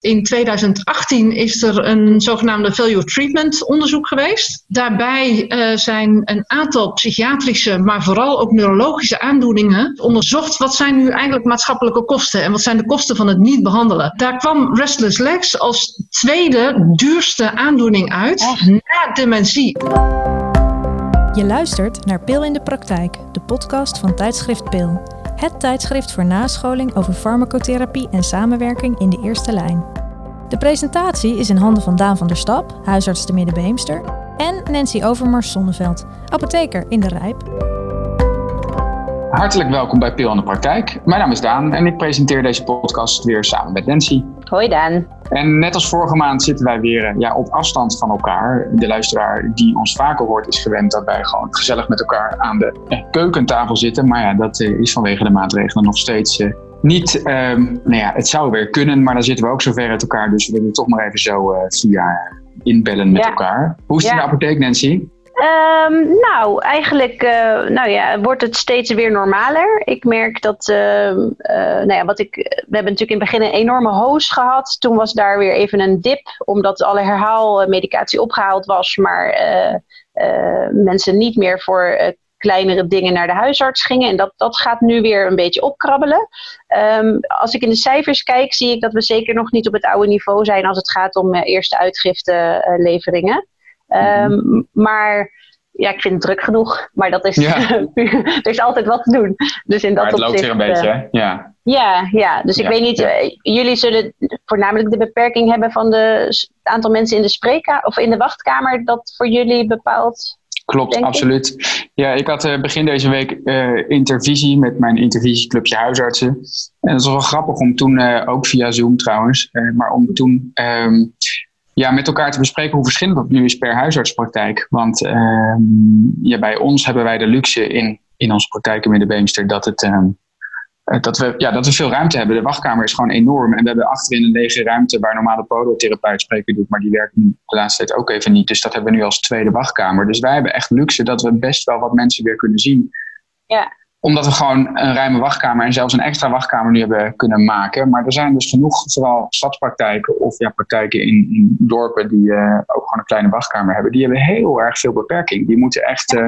In 2018 is er een zogenaamde value treatment onderzoek geweest. Daarbij uh, zijn een aantal psychiatrische, maar vooral ook neurologische aandoeningen onderzocht. Wat zijn nu eigenlijk maatschappelijke kosten en wat zijn de kosten van het niet behandelen? Daar kwam restless legs als tweede duurste aandoening uit na dementie. Je luistert naar Pil in de Praktijk, de podcast van tijdschrift Pil. Het tijdschrift voor nascholing over farmacotherapie en samenwerking in de eerste lijn. De presentatie is in handen van Daan van der Stap, huisarts te Middenbeemster, en Nancy Overmars Zonneveld, apotheker in de Rijp. Hartelijk welkom bij Pil in de Praktijk. Mijn naam is Daan en ik presenteer deze podcast weer samen met Nancy. Hoi Daan. En net als vorige maand zitten wij weer eh, ja, op afstand van elkaar. De luisteraar die ons vaker hoort is gewend dat wij gewoon gezellig met elkaar aan de eh, keukentafel zitten. Maar ja, dat eh, is vanwege de maatregelen nog steeds niet. Ehm, nou ja, het zou weer kunnen, maar dan zitten we ook zo ver uit elkaar. Dus we willen toch maar even zo via inbellen met elkaar. Hoe is het in de apotheek, Nancy? Um, nou, eigenlijk uh, nou ja, wordt het steeds weer normaler. Ik merk dat, uh, uh, nou ja, wat ik, we hebben natuurlijk in het begin een enorme hoos gehad. Toen was daar weer even een dip, omdat alle herhaalmedicatie opgehaald was, maar mensen niet meer voor kleinere dingen naar de huisarts gingen. En dat, dat gaat nu weer een beetje opkrabbelen. Um, als ik in de cijfers kijk, zie ik dat we zeker nog niet op het oude niveau zijn als het gaat om eerste uitgifteleveringen. Um, maar ja, ik vind het druk genoeg. Maar dat is, er is altijd wat te doen. Dus in dat maar het loopt weer een beetje, uh, ja. Ja, ja, dus ik weet niet, uh, jullie zullen voornamelijk de beperking hebben van de, het aantal mensen in de spreekkamer of in de wachtkamer dat voor jullie bepaalt. Klopt, absoluut. Ja, ik had uh, begin deze week intervisie met mijn intervisieclubje huisartsen. En dat was wel grappig om toen, ook via Zoom trouwens, maar om toen um, ja, met elkaar te bespreken hoe verschillend dat nu is per huisartspraktijk. Want ehm, ja, bij ons hebben wij de luxe in, in onze praktijk in Middenbeemster dat, het, ehm, eh, dat, we, ja, dat we veel ruimte hebben. De wachtkamer is gewoon enorm. En we hebben achterin een lege ruimte waar normale podotherapeut spreken doet. Maar die werkt de laatste tijd ook even niet. Dus dat hebben we nu als tweede wachtkamer. Dus wij hebben echt luxe dat we best wel wat mensen weer kunnen zien. Ja omdat we gewoon een ruime wachtkamer en zelfs een extra wachtkamer nu hebben kunnen maken. Maar er zijn dus genoeg, vooral stadspraktijken of ja, praktijken in, in dorpen die uh, ook gewoon een kleine wachtkamer hebben. Die hebben heel erg veel beperking. Die moeten echt. Uh,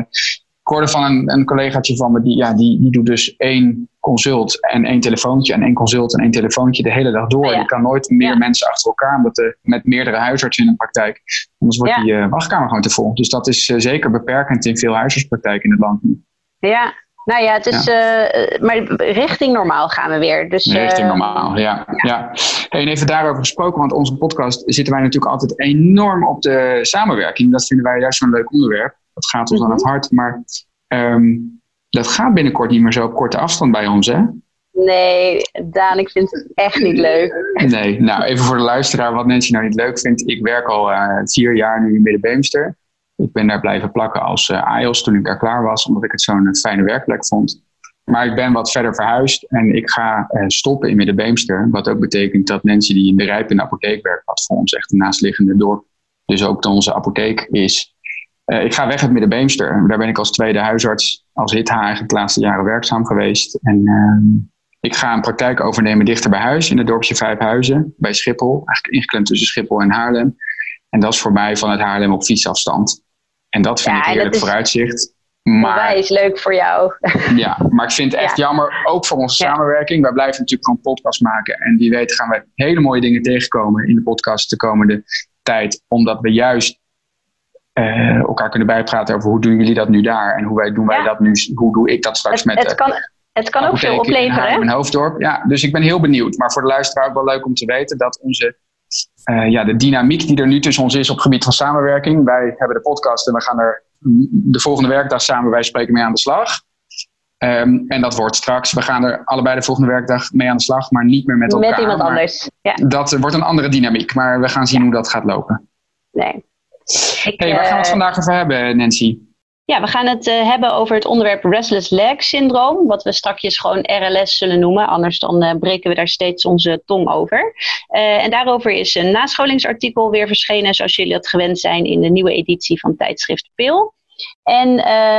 ik hoorde van een, een collegaatje van me, die, ja, die, die doet dus één consult en één telefoontje en één consult en één telefoontje de hele dag door. Ja. Je kan nooit meer mensen achter elkaar, omdat de, met meerdere huisartsen in een praktijk. Anders wordt die uh, wachtkamer gewoon te vol. Dus dat is zeker beperkend in veel huisartspraktijken in het land nu. Ja, nou ja, het is, uh, maar richting normaal gaan we weer. Dus, richting uh, normaal, ja. ja. ja. en even daarover gesproken, want onze podcast zitten wij natuurlijk altijd enorm op de samenwerking. Dat vinden wij juist zo'n leuk onderwerp. Dat gaat ons mm -hmm. aan het hart. Maar um, dat gaat binnenkort niet meer zo op korte afstand bij ons, hè? Nee, Daan, ik vind het echt niet leuk. Nee, nou even voor de luisteraar wat Nancy nou niet leuk vindt. Ik werk al uh, vier jaar nu in Middenbeemster. Ik ben daar blijven plakken als uh, toen ik daar klaar was, omdat ik het zo'n eh, fijne werkplek vond. Maar ik ben wat verder verhuisd en ik ga uh, stoppen in Middenbeemster. Wat ook betekent dat Nancy die in de Rijp in de apotheek werkt, wat voor ons echt een naastliggende dorp, dus ook onze apotheek is. Ik ga weg uit Middenbeemster. Daar ben ik als tweede huisarts, als HITHA eigenlijk de laatste jaren werkzaam geweest. En uh, ik ga een praktijk overnemen dichter bij huis, in het dorpje Vijfhuizen, bij Schiphol. Eigenlijk ingeklemd tussen Schiphol en Haarlem. En dat is voor mij vanuit Haarlem op fietsafstand. En dat vind ja, ik een heerlijk vooruitzicht. Maar is leuk voor jou. Ja, maar ik vind het echt jammer, ook voor onze samenwerking. Wij blijven natuurlijk gewoon podcast maken. En wie weet gaan we hele mooie dingen tegenkomen in de podcast de komende tijd. Omdat we juist uh, elkaar kunnen bijpraten over hoe doen jullie dat nu daar. En hoe wij, doen wij dat nu, hoe doe ik dat straks het, met het kan, het kan ook veel opleveren. In mijn hoofddorp. Ja, dus ik ben heel benieuwd. Maar voor de luisteraar ook wel leuk om te weten dat onze uh, ja, de dynamiek die er nu tussen ons is op het gebied van samenwerking. Wij hebben de podcast en we gaan er de volgende werkdag samen bij spreken mee aan de slag. Um, en dat wordt straks, we gaan er allebei de volgende werkdag mee aan de slag, maar niet meer met elkaar. Met iemand anders. Ja. Dat wordt een andere dynamiek, maar we gaan zien ja. hoe dat gaat lopen. Nee. Ik, hey, waar gaan we het uh, vandaag over hebben, Nancy? Ja, we gaan het uh, hebben over het onderwerp Restless Leg Syndroom, wat we straks gewoon RLS zullen noemen, anders dan uh, breken we daar steeds onze tong over. Uh, en daarover is een nascholingsartikel weer verschenen, zoals jullie dat gewend zijn in de nieuwe editie van tijdschrift Pil. En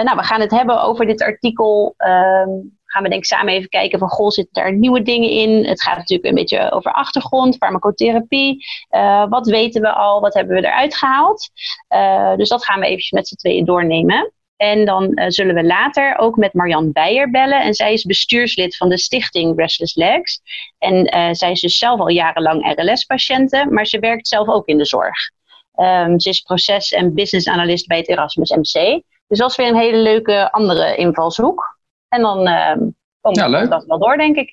nou, we gaan het hebben over dit artikel, ehm, gaan we denk ik samen even kijken van, goh, zitten daar nieuwe dingen in? Het gaat natuurlijk een beetje over achtergrond, farmacotherapie. Uh, wat weten we al? Wat hebben we eruit gehaald? Uh, dus dat gaan we eventjes met z'n tweeën doornemen. En dan uh, zullen we later ook met Marjan Beijer bellen. En zij is bestuurslid van de stichting Restless Legs. En zij is dus zelf al jarenlang RLS-patiënte, maar ze werkt zelf ook in de zorg. Um, ze is proces- en business analyst bij het Erasmus MC. Dus dat is weer een hele leuke andere invalshoek. En dan uh, komt ja, dat wel door, denk ik.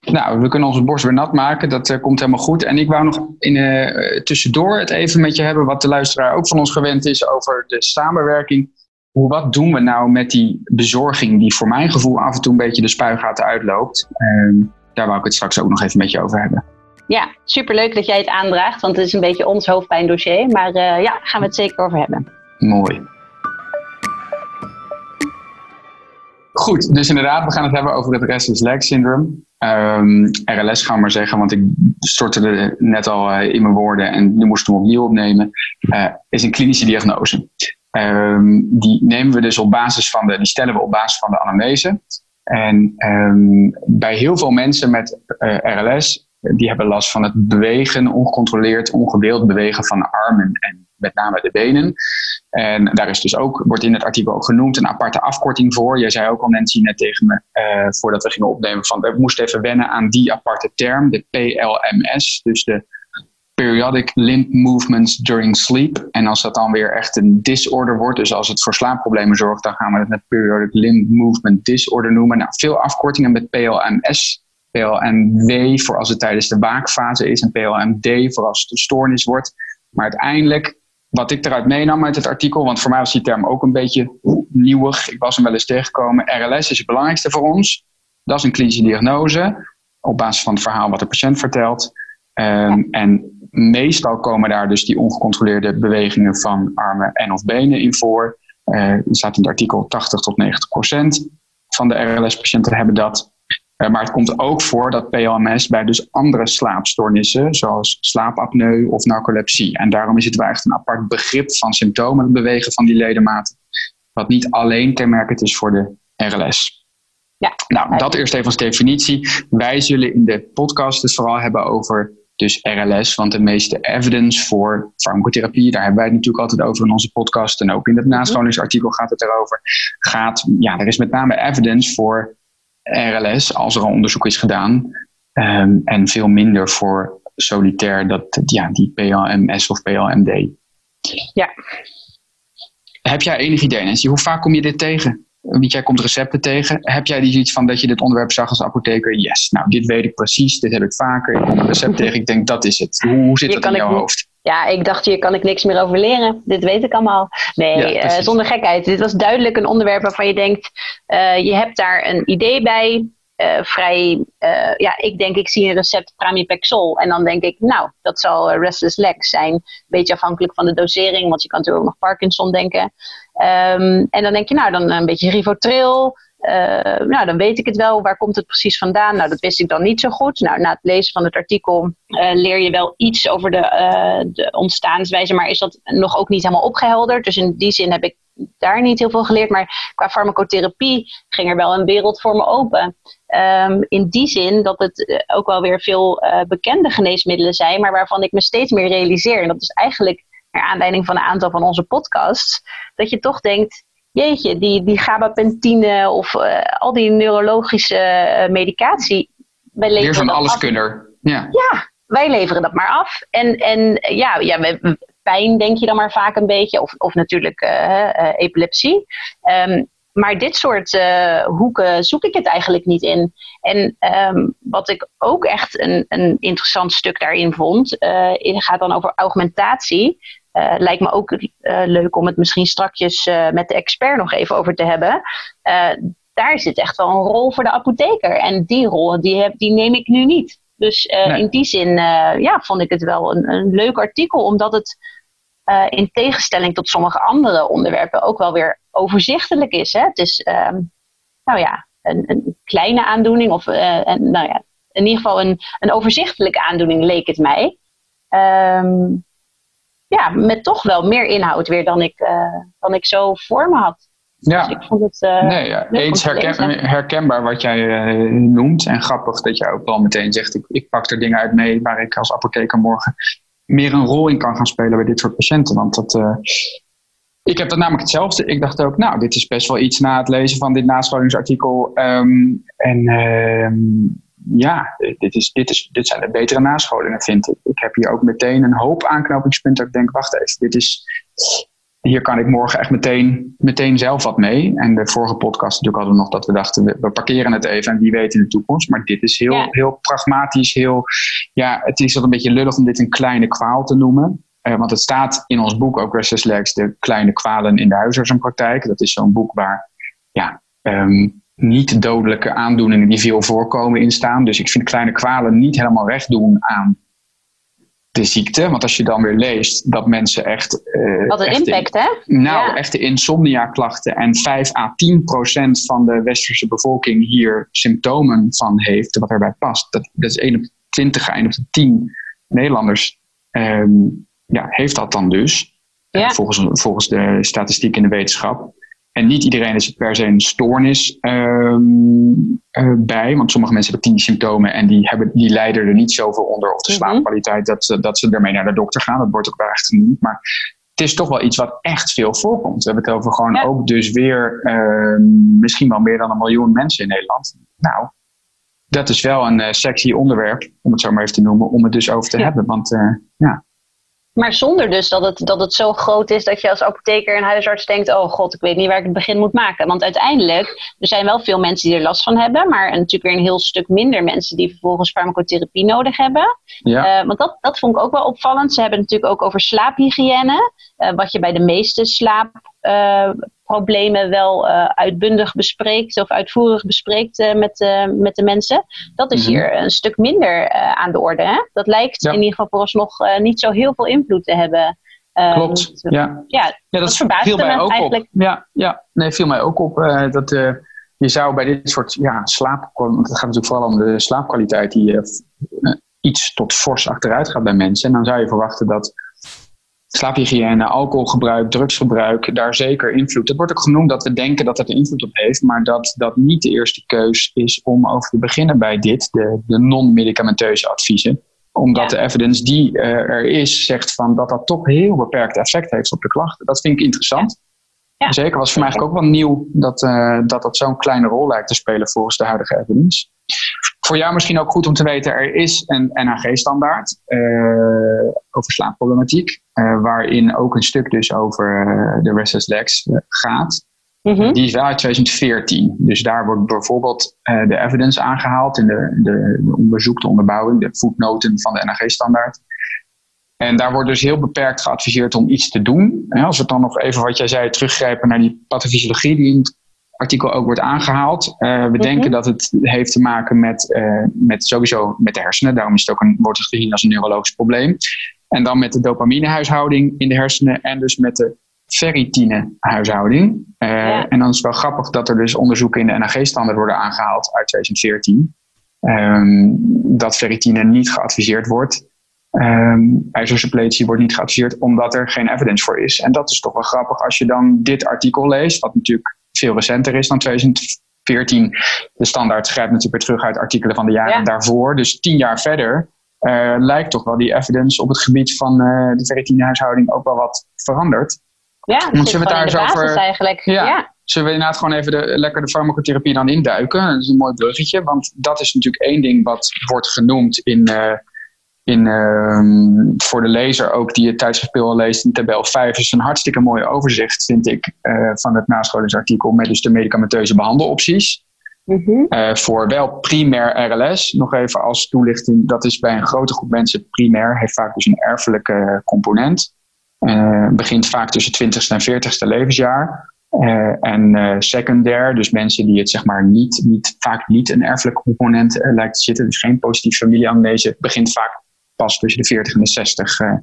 Nou, we kunnen onze borst weer nat maken. Dat uh, komt helemaal goed. En ik wou nog in, uh, tussendoor het even met je hebben, wat de luisteraar ook van ons gewend is, over de samenwerking. Hoe, wat doen we nou met die bezorging die voor mijn gevoel af en toe een beetje de spuigaten uitloopt? Uh, daar wou ik het straks ook nog even met je over hebben. Ja, superleuk dat jij het aandraagt, want het is een beetje ons hoofdpijndossier. Maar ja, gaan we het zeker over hebben. Mooi. Goed, dus inderdaad, we gaan het hebben over het restless leg syndrome. Um, RLS gaan we maar zeggen, want ik stortte er net al uh, in mijn woorden en nu moesten we opnieuw opnemen. Uh, is een klinische diagnose. Um, die nemen we dus op basis van de, die stellen we op basis van de anamnese. En um, bij heel veel mensen met uh, RLS, die hebben last van het bewegen, ongecontroleerd, ongewild bewegen van de armen en met name de benen. En daar is dus ook, wordt in het artikel ook genoemd, een aparte afkorting voor. Jij zei ook al, Nancy, net tegen me, uh, voordat we gingen opnemen, van we moesten even wennen aan die aparte term, de PLMS. Dus de Periodic Limb Movements During Sleep. En als dat dan weer echt een disorder wordt, dus als het voor slaapproblemen zorgt, dan gaan we het met Periodic Limb Movement Disorder noemen. Nou, veel afkortingen met PLMS. PLMW voor als het tijdens de waakfase is en PLMD voor als het een stoornis wordt. Maar uiteindelijk wat ik eruit meenam uit het artikel, want voor mij was die term ook een beetje nieuwig. Ik was hem wel eens tegengekomen. RLS is het belangrijkste voor ons. Dat is een klinische diagnose op basis van het verhaal wat de patiënt vertelt. Um, en meestal komen daar dus die ongecontroleerde bewegingen van armen en of benen in voor. Uh, er staat in het artikel 80 tot 90 procent van de RLS-patiënten hebben dat. Eh, maar het komt ook voor dat PLMS bij dus andere slaapstoornissen, zoals slaapapneu of narcolepsie. En daarom is het wel echt een apart begrip van symptomen, het bewegen van die ledematen, wat niet alleen kenmerkend is voor de RLS. Ja. Nou, dat eerst even als definitie. Wij zullen in de podcast dus vooral hebben over dus RLS, want de meeste evidence voor farmacotherapie, daar hebben wij het natuurlijk altijd over in onze podcast en ook in het mhm. nascholingsartikel gaat het erover. Gaat, ja, er is met name evidence voor RLS, als er een onderzoek is gedaan. Um, en veel minder voor solitair, dat, ja, die PLMS of PLMD. Ja. Heb jij enig idee, Nancy? Hoe vaak kom je dit tegen? Want jij komt recepten tegen. Heb jij iets van dat je dit onderwerp zag als apotheker? Yes, nou, dit weet ik precies, dit heb ik vaker. Ik kom een recept tegen, ik denk dat is het. Hoe, hoe zit dat in jouw hoofd? Ja, ik dacht, hier kan ik niks meer over leren. Dit weet ik allemaal. Nee, uh, zonder gekheid. Dit was duidelijk een onderwerp waarvan je denkt, uh, je hebt daar een idee bij. Uh, vrij, ja, ik denk, ik zie een recept pramipexol. En dan denk ik, nou, dat zal restless legs zijn. Een beetje afhankelijk van de dosering, want je kan natuurlijk ook nog Parkinson denken. Um, en dan denk je, nou, dan een beetje Rivotril. Uh, nou, dan weet ik het wel. Waar komt het precies vandaan? Nou, dat wist ik dan niet zo goed. Nou, na het lezen van het artikel uh, leer je wel iets over de, uh, de, ontstaanswijze, maar is dat nog ook niet helemaal opgehelderd. Dus in die zin heb ik daar niet heel veel geleerd. Maar qua farmacotherapie ging er wel een wereld voor me open. Um, in die zin dat het ook wel weer veel bekende geneesmiddelen zijn, maar waarvan ik me steeds meer realiseer. En dat is eigenlijk naar aanleiding van een aantal van onze podcasts, dat je toch denkt jeetje, die, die gabapentine of uh, al die neurologische uh, medicatie. Wij leveren Weer zo'n alleskunner. Ja. ja, wij leveren dat maar af. En, en ja, ja we, pijn denk je dan maar vaak een beetje. Of, of natuurlijk uh, epilepsie. Um, maar dit soort hoeken zoek ik het eigenlijk niet in. En um, wat ik ook echt een, een interessant stuk daarin vond, gaat dan over augmentatie. Uh, lijkt me ook uh, leuk om het misschien strakjes uh, met de expert nog even over te hebben. daar zit echt wel een rol voor de apotheker. En die rol die, heb, die neem ik nu niet. Dus nee. in die zin ja, vond ik het wel een, een leuk artikel, omdat het in tegenstelling tot sommige andere onderwerpen ook wel weer overzichtelijk is. Hè? Het is um, nou ja, een, een, kleine aandoening, of een, nou ja, in ieder geval een, een overzichtelijke aandoening leek het mij. Um, ja, met toch wel meer inhoud weer dan ik, uh, dan ik zo voor me had. Ja, dus ik vond het, uh, nee, ja. eens herken, herkenbaar wat jij uh, noemt. En grappig dat jij ook wel meteen zegt: ik, ik pak er dingen uit mee waar ik als apotheker morgen meer een rol in kan gaan spelen bij dit soort patiënten. Want dat, uh, ik heb dat namelijk hetzelfde. Ik dacht ook, nou, dit is best wel iets na het lezen van dit nascholingsartikel. Um, en um, ja, dit, is, dit, is, dit zijn de betere nascholingen, vind ik. Ik heb hier ook meteen een hoop aanknopingspunten. Ik denk, wacht even, dit is, hier kan ik morgen echt meteen, meteen zelf wat mee. En de vorige podcast natuurlijk hadden we nog dat we dachten, we, parkeren het even en wie weet in de toekomst. Maar dit is heel, heel pragmatisch, heel, ja, het is wel een beetje lullig om dit een kleine kwaal te noemen. Uh, want het staat in ons boek ook Restless Legs, de kleine kwalen in de huisartsenpraktijk. Dat is zo'n boek waar ja, um, niet dodelijke aandoeningen die veel voorkomen in staan. Dus ik vind kleine kwalen niet helemaal recht doen aan de ziekte. Want als je dan weer leest dat mensen echt. Uh, Wat een impact, hè? Nou, ja. echte insomnia-klachten. En 5 à 10 procent van de westerse bevolking hier symptomen van heeft, wat erbij past. Dat, dat is 1 op 20, 1 op de 10 Nederlanders um, ja, heeft dat dan dus. Ja. Volgens, volgens de statistiek in de wetenschap. En niet iedereen is per se een stoornis um, uh, bij. Want sommige mensen hebben tien symptomen en die, hebben, die lijden er niet zoveel onder. Of de mhm. slaapkwaliteit, dat, ze, dat ze ermee naar de dokter gaan. Dat wordt ook wel echt genoemd. Maar het is toch wel iets wat echt veel voorkomt. We hebben het over gewoon ook dus weer uh, misschien wel meer dan een miljoen mensen in Nederland. Nou, dat is wel een uh, sexy onderwerp, om het zo maar even te noemen, om het dus over te ja. hebben. Want uh, ja. Maar zonder dus dat het, dat het zo groot is dat je als apotheker en huisarts denkt: oh god, ik weet niet waar ik het begin moet maken. Want uiteindelijk, er zijn wel veel mensen die er last van hebben, maar natuurlijk weer een heel stuk minder mensen die vervolgens farmacotherapie nodig hebben. Ja. Uh, want dat, dat vond ik ook wel opvallend. Ze hebben het natuurlijk ook over slaaphygiëne, wat je bij de meeste slaap. Uh, problemen wel uh, uitbundig bespreekt of uitvoerig bespreekt uh, met, met de mensen. Dat is mm -hmm. hier een stuk minder aan de orde. Hè? Dat lijkt ja. in ieder geval vooralsnog niet zo heel veel invloed te hebben. Klopt, ja. Ja, ja dat, dat viel mij ook eigenlijk. op. Ja, ja, nee, viel mij ook op dat je zou bij dit soort ja, slaap, want het gaat natuurlijk vooral om de slaapkwaliteit die iets tot fors achteruit gaat bij mensen. En dan zou je verwachten dat slaaphygiëne, alcoholgebruik, drugsgebruik, daar zeker invloed. Het wordt ook genoemd dat we denken dat het er invloed op heeft, maar dat dat niet de eerste keus is om over te beginnen bij dit, de, de non-medicamenteuze adviezen. Omdat ja. de evidence die uh, er is, zegt van dat dat toch heel beperkt effect heeft op de klachten. Dat vind ik interessant. Ja. Ja. Zeker was voor mij eigenlijk ook wel nieuw dat uh, dat, dat zo'n kleine rol lijkt te spelen volgens de huidige evidence. Voor jou misschien ook goed om te weten, er is een NHG-standaard uh, over slaapproblematiek, uh, waarin ook een stuk dus over uh, de restless legs gaat. Mm -hmm. Die is wel uit 2014. Dus daar wordt bijvoorbeeld de evidence aangehaald in de, de, de onderzoek, de onderbouwing, de voetnoten van de NHG-standaard. En daar wordt dus heel beperkt geadviseerd om iets te doen. Als we dan nog even wat jij zei, teruggrijpen naar die pathofysiologie die in artikel ook wordt aangehaald. Uh, we mm -hmm. denken dat het heeft te maken met, uh, met sowieso met de hersenen. Daarom is het ook een, wordt het gezien als een neurologisch probleem. En dan met de dopaminehuishouding in de hersenen en dus met de ferritinehuishouding. Uh, ja. En dan is het wel grappig dat er dus onderzoeken in de NAG-standaard worden aangehaald uit 2014. Um, dat ferritine niet geadviseerd wordt. Um, ijzersuppletie wordt niet geadviseerd omdat er geen evidence voor is. En dat is toch wel grappig als je dan dit artikel leest, wat natuurlijk veel recenter is dan 2014. De standaard schrijft natuurlijk weer terug uit artikelen van de jaren ja. daarvoor. Dus tien jaar verder uh, lijkt toch wel die evidence op het gebied van uh, de ferritinehuishouding ook wel wat veranderd. Ja, dat zullen we het daar eens over. Eigenlijk. Ja, ja. Zullen we inderdaad gewoon even de, lekker de farmacotherapie dan induiken? Dat is een mooi bruggetje, want dat is natuurlijk één ding wat wordt genoemd in, uh, in, uh, voor de lezer ook die het tijdschrift leest in tabel 5 is een hartstikke mooi overzicht, vind ik, uh, van het nascholingsartikel met dus de medicamenteuze behandelopties. Mm -hmm. uh, voor wel primair RLS, nog even als toelichting, dat is bij een grote groep mensen primair, heeft vaak dus een erfelijke component. Uh, begint vaak tussen 20ste en 40ste levensjaar. Uh, en secundair, dus mensen die het zeg maar niet, niet vaak niet een erfelijke component lijkt te zitten, dus geen positief familieamnese, begint vaak pas tussen de 40 en de 60 uh,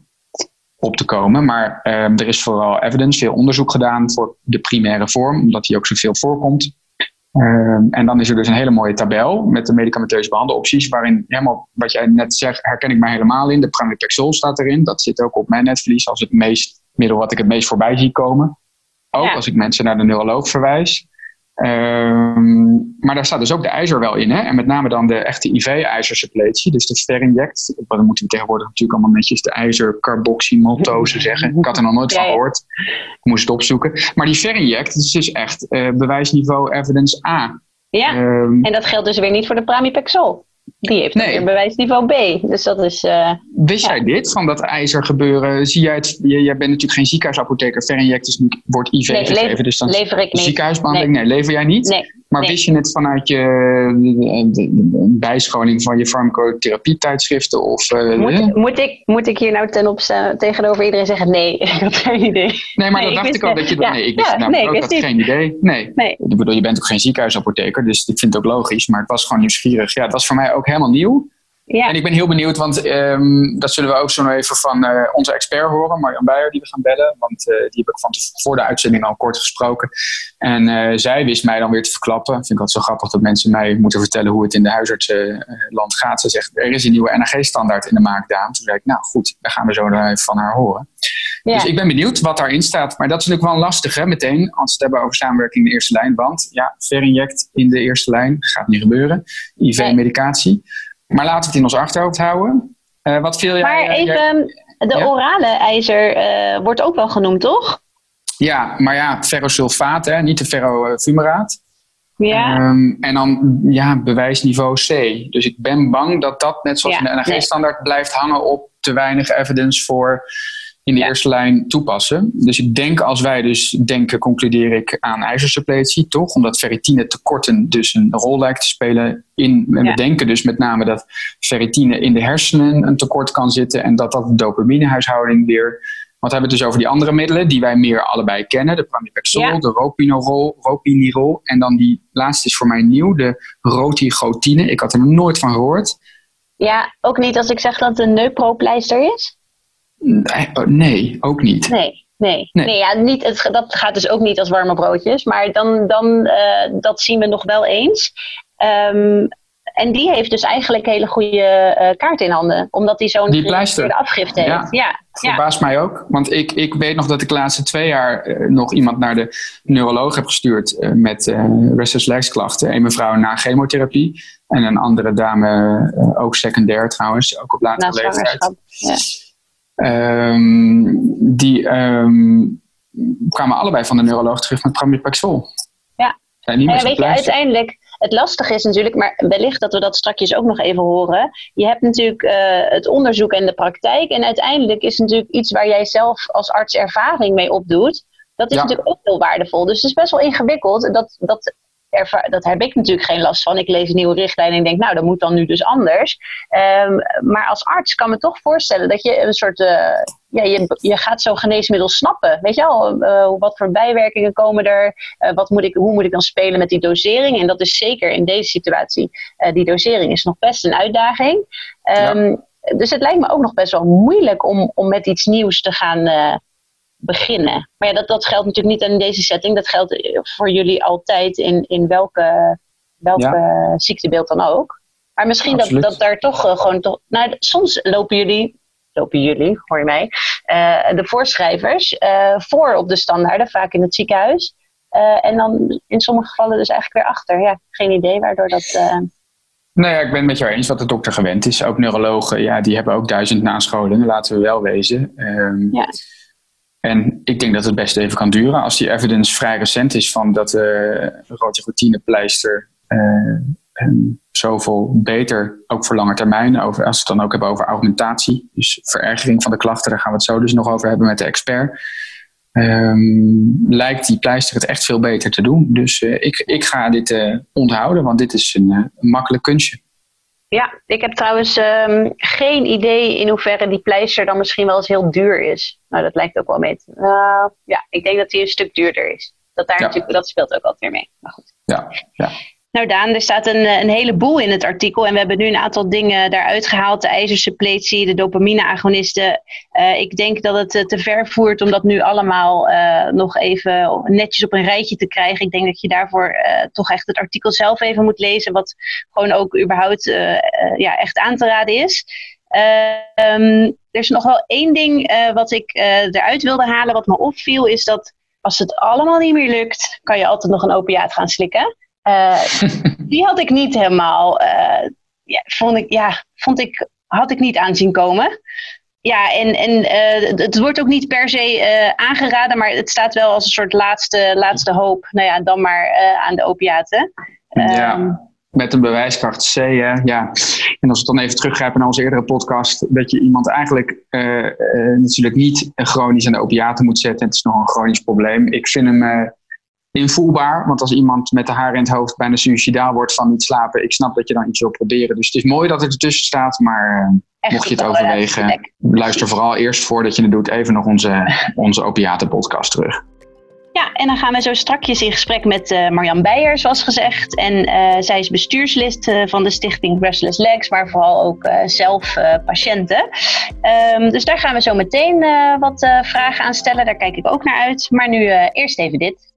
op te komen. Maar uh, er is vooral evidence, veel onderzoek gedaan voor de primaire vorm, omdat die ook zoveel voorkomt. Uh, en dan is er dus een hele mooie tabel met de medicamenteuze behandelopties, waarin helemaal wat jij net zegt, herken ik mij helemaal in. De pramipexol staat erin, dat zit ook op mijn netvlies als het meest middel wat ik het meest voorbij zie komen. Ook als ik mensen naar de neuroloog verwijs. Ehm, maar daar staat dus ook de ijzer wel in. Hè? En met name dan de echte IV-ijzersuppletie. Dus de Ferinject. Dan moeten we tegenwoordig natuurlijk allemaal netjes de ijzercarboxymaltose zeggen. Ik had er nog nooit van gehoord. Ik moest het opzoeken. Maar die Ferinject is dus echt uh, bewijsniveau evidence A. Ja, ehm, en dat geldt dus weer niet voor de pramipexol. Die heeft nee. weer bewijsniveau B. Dus dat is. Uh, Wist jij dit van dat ijzer gebeuren? Zie jij het? Jij bent natuurlijk geen ziekenhuisapotheker. Verinject is wordt IV nee, gegeven. dus dan lever ik niet. Ziekenhuisbehandeling? Nee. nee. lever jij niet? Nee. Maar wist je het vanuit je de, bijscholing van je farmacotherapie-tijdschriften? Of, uh, moet, moet, ik, moet ik hier nou ten opstaan tegenover iedereen zeggen: nee, ik had geen idee. Nee, maar nee, dat dacht ik al dat je dat. nee, ik wist ja, ook, ik had geen idee. Nee. nee. Ik bedoel, je bent ook geen ziekenhuisapotheker, dus ik vind het ook logisch. Maar het was gewoon nieuwsgierig. Ja, het was voor mij ook helemaal nieuw. Ja. En ik ben heel benieuwd, want um, dat zullen we ook zo nog even van uh, onze expert horen, Marjan Beijer, die we gaan bellen. Want uh, die heb ik van voor de uitzending al kort gesproken. En uh, zij wist mij dan weer te verklappen. Ik vind het altijd zo grappig dat mensen mij moeten vertellen hoe het in de huisartsenland gaat. Ze zegt, er is een nieuwe NAG-standaard in de maakdaan. Toen zei ik, nou goed, daar gaan we zo even van haar horen. Ja. Dus ik ben benieuwd wat daarin staat. Maar dat is natuurlijk wel lastig, hè, meteen, als we het hebben over samenwerking in de eerste lijn. Want ja, verinject in de eerste lijn gaat niet gebeuren. IV-medicatie. Maar laten we het in ons achterhoofd houden. Uh, wat viel jij... Maar eh, even, de orale ijzer uh, wordt ook wel genoemd, toch? Ja, maar ja, ferrosulfaat, hè, niet de ferrofumeraat. Ja. Um, en dan ja, bewijsniveau C. Dus ik ben bang dat dat, net zoals ja, in de NRG-standaard, nee. blijft hangen op te weinig evidence voor in de eerste lijn toepassen. Dus ik denk als wij dus denken, concludeer ik aan ijzersuppletie, toch? Omdat ferritine tekorten dus een rol lijkt te spelen in. En we denken dus met name dat ferritine in de hersenen een tekort kan zitten en dat dat de dopaminehuishouding weer. Wat hebben we het dus over die andere middelen die wij meer allebei kennen? De pramipexol, ja. de ropinirol, ropinirol. En dan die laatste is voor mij nieuw, de rotigotine. Ik had er nooit van gehoord. Ja, ook niet als ik zeg dat het een neupropleister is? Oh, nee, ook niet. Nee, nee. nee. nee ja, niet, het, dat gaat dus ook niet als warme broodjes. Maar dan, dan uh, dat zien we nog wel eens. Um, en die heeft dus eigenlijk hele goede uh, kaart in handen. Omdat hij zo'n goede afgifte heeft. Ja, ja. verbaast ja. mij ook. Want ik, ik weet nog dat ik de laatste twee jaar uh, nog iemand naar de neuroloog heb gestuurd uh, met restless legs klachten. Een mevrouw na chemotherapie. En een andere dame, ook secundair trouwens, ook op latere leeftijd. Ja. Um, die um, kwamen allebei van de neuroloog terug met pramipexol. Ja, en, ja, weet je, uiteindelijk, het lastige is natuurlijk, maar wellicht dat we dat straks ook nog even horen. Je hebt natuurlijk uh, het onderzoek en de praktijk. En uiteindelijk is het natuurlijk iets waar jij zelf als arts ervaring mee opdoet. Dat is ja. natuurlijk ook heel waardevol. Dus het is best wel ingewikkeld. Dat, dat dat heb ik natuurlijk geen last van. Ik lees een nieuwe richtlijn en denk, nou, dat moet dan nu dus anders. Um, maar als arts kan me toch voorstellen dat je een soort. Uh, ja, je, je gaat zo'n geneesmiddel snappen. Weet je wel, uh, wat voor bijwerkingen komen er? Uh, wat moet ik, hoe moet ik dan spelen met die dosering? En dat is zeker in deze situatie. die dosering is nog best een uitdaging. Um, ja. Dus het lijkt me ook nog best wel moeilijk om, om met iets nieuws te gaan beginnen. Maar ja, dat, dat geldt natuurlijk niet in deze setting. Dat geldt voor jullie altijd in, in welke, welke ja. ziektebeeld dan ook. Maar misschien dat, dat daar toch uh, gewoon toch. Nou, soms lopen jullie, lopen jullie, hoor je mij, uh, de voorschrijvers uh, voor op de standaarden, vaak in het ziekenhuis. en dan in sommige gevallen dus eigenlijk weer achter. Ja, geen idee waardoor dat. Nou ja, ik ben het met jou eens wat de dokter gewend is. Ook neurologen, ja, die hebben ook duizend nascholingen, laten we wel wezen. Um, ja. En ik denk dat het best even kan duren. Als die evidence vrij recent is van dat de uh, routineroutine-pleister uh, zoveel beter, ook voor lange termijn, over, als we het dan ook hebben over augmentatie, dus verergering van de klachten, daar gaan we het zo dus nog over hebben met de expert. Um, lijkt die pleister het echt veel beter te doen. Dus uh, ik, ik ga dit onthouden, want dit is een makkelijk kunstje. Ja, ik heb trouwens um, geen idee in hoeverre die pleister dan misschien wel eens heel duur is. Nou, dat lijkt ook wel mee. Te, uh, ja, ik denk dat die een stuk duurder is. Dat, daar ja. natuurlijk, dat speelt ook altijd weer mee. Maar goed. Ja, ja. Nou Daan, er staat een, een heleboel in het artikel en we hebben nu een aantal dingen daaruit gehaald. De ijzersuppletie, de dopamine-agonisten. Uh, ik denk dat het uh, te ver voert om dat nu allemaal nog even netjes op een rijtje te krijgen. Ik denk dat je daarvoor toch echt het artikel zelf even moet lezen, wat gewoon ook überhaupt ja, echt aan te raden is. Um, er is nog wel één ding wat ik eruit wilde halen, wat me opviel, is dat als het allemaal niet meer lukt, kan je altijd nog een opiaat gaan slikken. Die had ik niet helemaal, ja, vond ik, ja, vond ik, had ik niet aanzien komen. Ja, en, en het wordt ook niet per se aangeraden, maar het staat wel als een soort laatste, laatste hoop. Nou ja, dan maar aan de opiaten. Ja. Ehm, met een bewijskracht C. Hè? Ja. En als we dan even teruggrijpen naar onze eerdere podcast, dat je iemand eigenlijk uh, uh, natuurlijk niet chronisch aan de opiaten moet zetten. Het is nog een chronisch probleem. Ik vind hem uh, invoelbaar, want als iemand met de haren in het hoofd bijna suicidaal wordt van niet slapen, ik snap dat je dan iets wil proberen. Dus het is mooi dat het ertussen staat, maar mocht je het overwegen, luister vooral eerst voordat je het doet even nog onze, onze opiaten-podcast terug. Ja, en dan gaan we zo strakjes in gesprek met uh, Marjan Beijer, zoals gezegd. En uh, zij is bestuurslid uh, van de stichting Restless Legs, maar vooral ook zelf patiënten. Um, dus daar gaan we zo meteen wat vragen aan stellen. Daar kijk ik ook naar uit. Maar nu eerst even dit.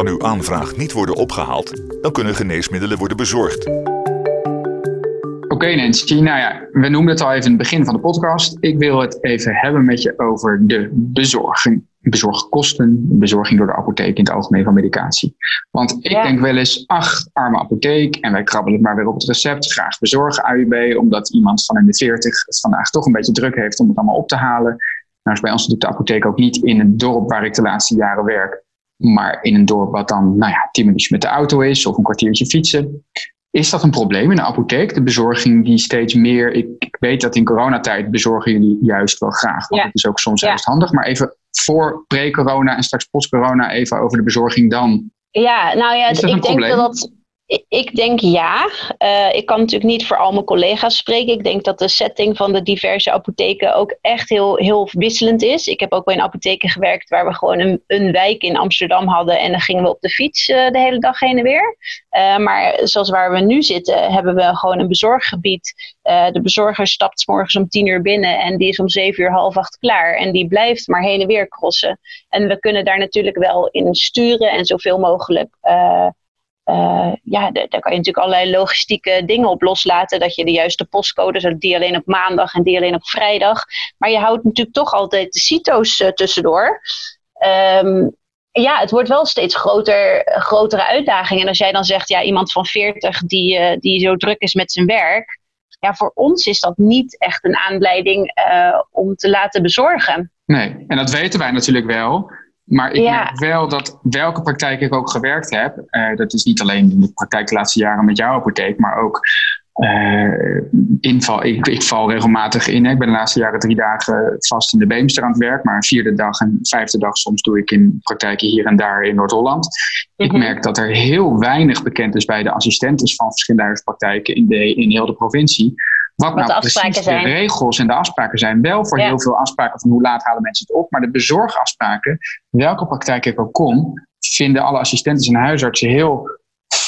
Kan uw aanvraag niet worden opgehaald, dan kunnen geneesmiddelen worden bezorgd. Oké okay, Nancy, nou ja, we noemden het al even in het begin van de podcast. Ik wil het even hebben met je over de bezorging bezorgkosten, bezorging door de apotheek in het algemeen van medicatie. Want ik denk wel eens, ach, arme apotheek, en wij krabbelen het maar weer op het recept, graag bezorgen AUB, omdat iemand van in de 40 het vandaag toch een beetje druk heeft om het allemaal op te halen. Nou is bij ons natuurlijk de apotheek ook niet in een dorp waar ik de laatste jaren werk, maar in een dorp wat dan, nou ja, tien minuutjes met de auto is of een kwartiertje fietsen. Is dat een probleem in de apotheek? De bezorging die steeds meer. Ik, ik weet dat in coronatijd bezorgen jullie juist wel graag. Want ja. is ook soms ja. juist handig. Maar even voor pre-corona en straks post-corona even over de bezorging dan. Ja, nou ja, ik denk dat dat ik denk ja. Uh, ik kan natuurlijk niet voor al mijn collega's spreken. Ik denk dat de setting van de diverse apotheken ook echt heel, heel wisselend is. Ik heb ook bij een apotheken gewerkt waar we gewoon een, een wijk in Amsterdam hadden. En dan gingen we op de fiets uh, de hele dag heen en weer. Uh, maar zoals waar we nu zitten, hebben we gewoon een bezorggebied. de bezorger stapt morgens om tien uur binnen en die is om zeven uur half acht klaar. En die blijft maar heen en weer crossen. En we kunnen daar natuurlijk wel in sturen en zoveel mogelijk uh, ja, daar kan je natuurlijk allerlei logistieke dingen op loslaten. Dat je de juiste postcodes hebt, die alleen op maandag en die alleen op vrijdag. Maar je houdt natuurlijk toch altijd de CITO's uh, tussendoor. Um, ja, het wordt wel steeds groter, grotere uitdaging. En als jij dan zegt, ja, iemand van 40 die, uh, die zo druk is met zijn werk. Ja, voor ons is dat niet echt een aanleiding om te laten bezorgen. Nee, en dat weten wij natuurlijk wel. Maar ik merk wel dat welke praktijk ik ook gewerkt heb, uh, dat is niet alleen in de praktijk de laatste jaren met jouw apotheek, maar ook uh, inval. Ik, ik, val regelmatig in. Hè. Ik ben de laatste jaren drie dagen vast in de Beemster aan het werk, maar een vierde dag en vijfde dag soms doe ik in praktijken hier en daar in Noord-Holland. Ik mhm. merk dat er heel weinig bekend is bij de assistenten van verschillende huispraktijken in, de, in heel de provincie. Wat, wat nou precies de regels en de afspraken zijn. Wel voor heel veel afspraken van hoe laat halen mensen het op. Maar de bezorgafspraken, welke praktijk ik ook kom, vinden alle assistenten en huisartsen heel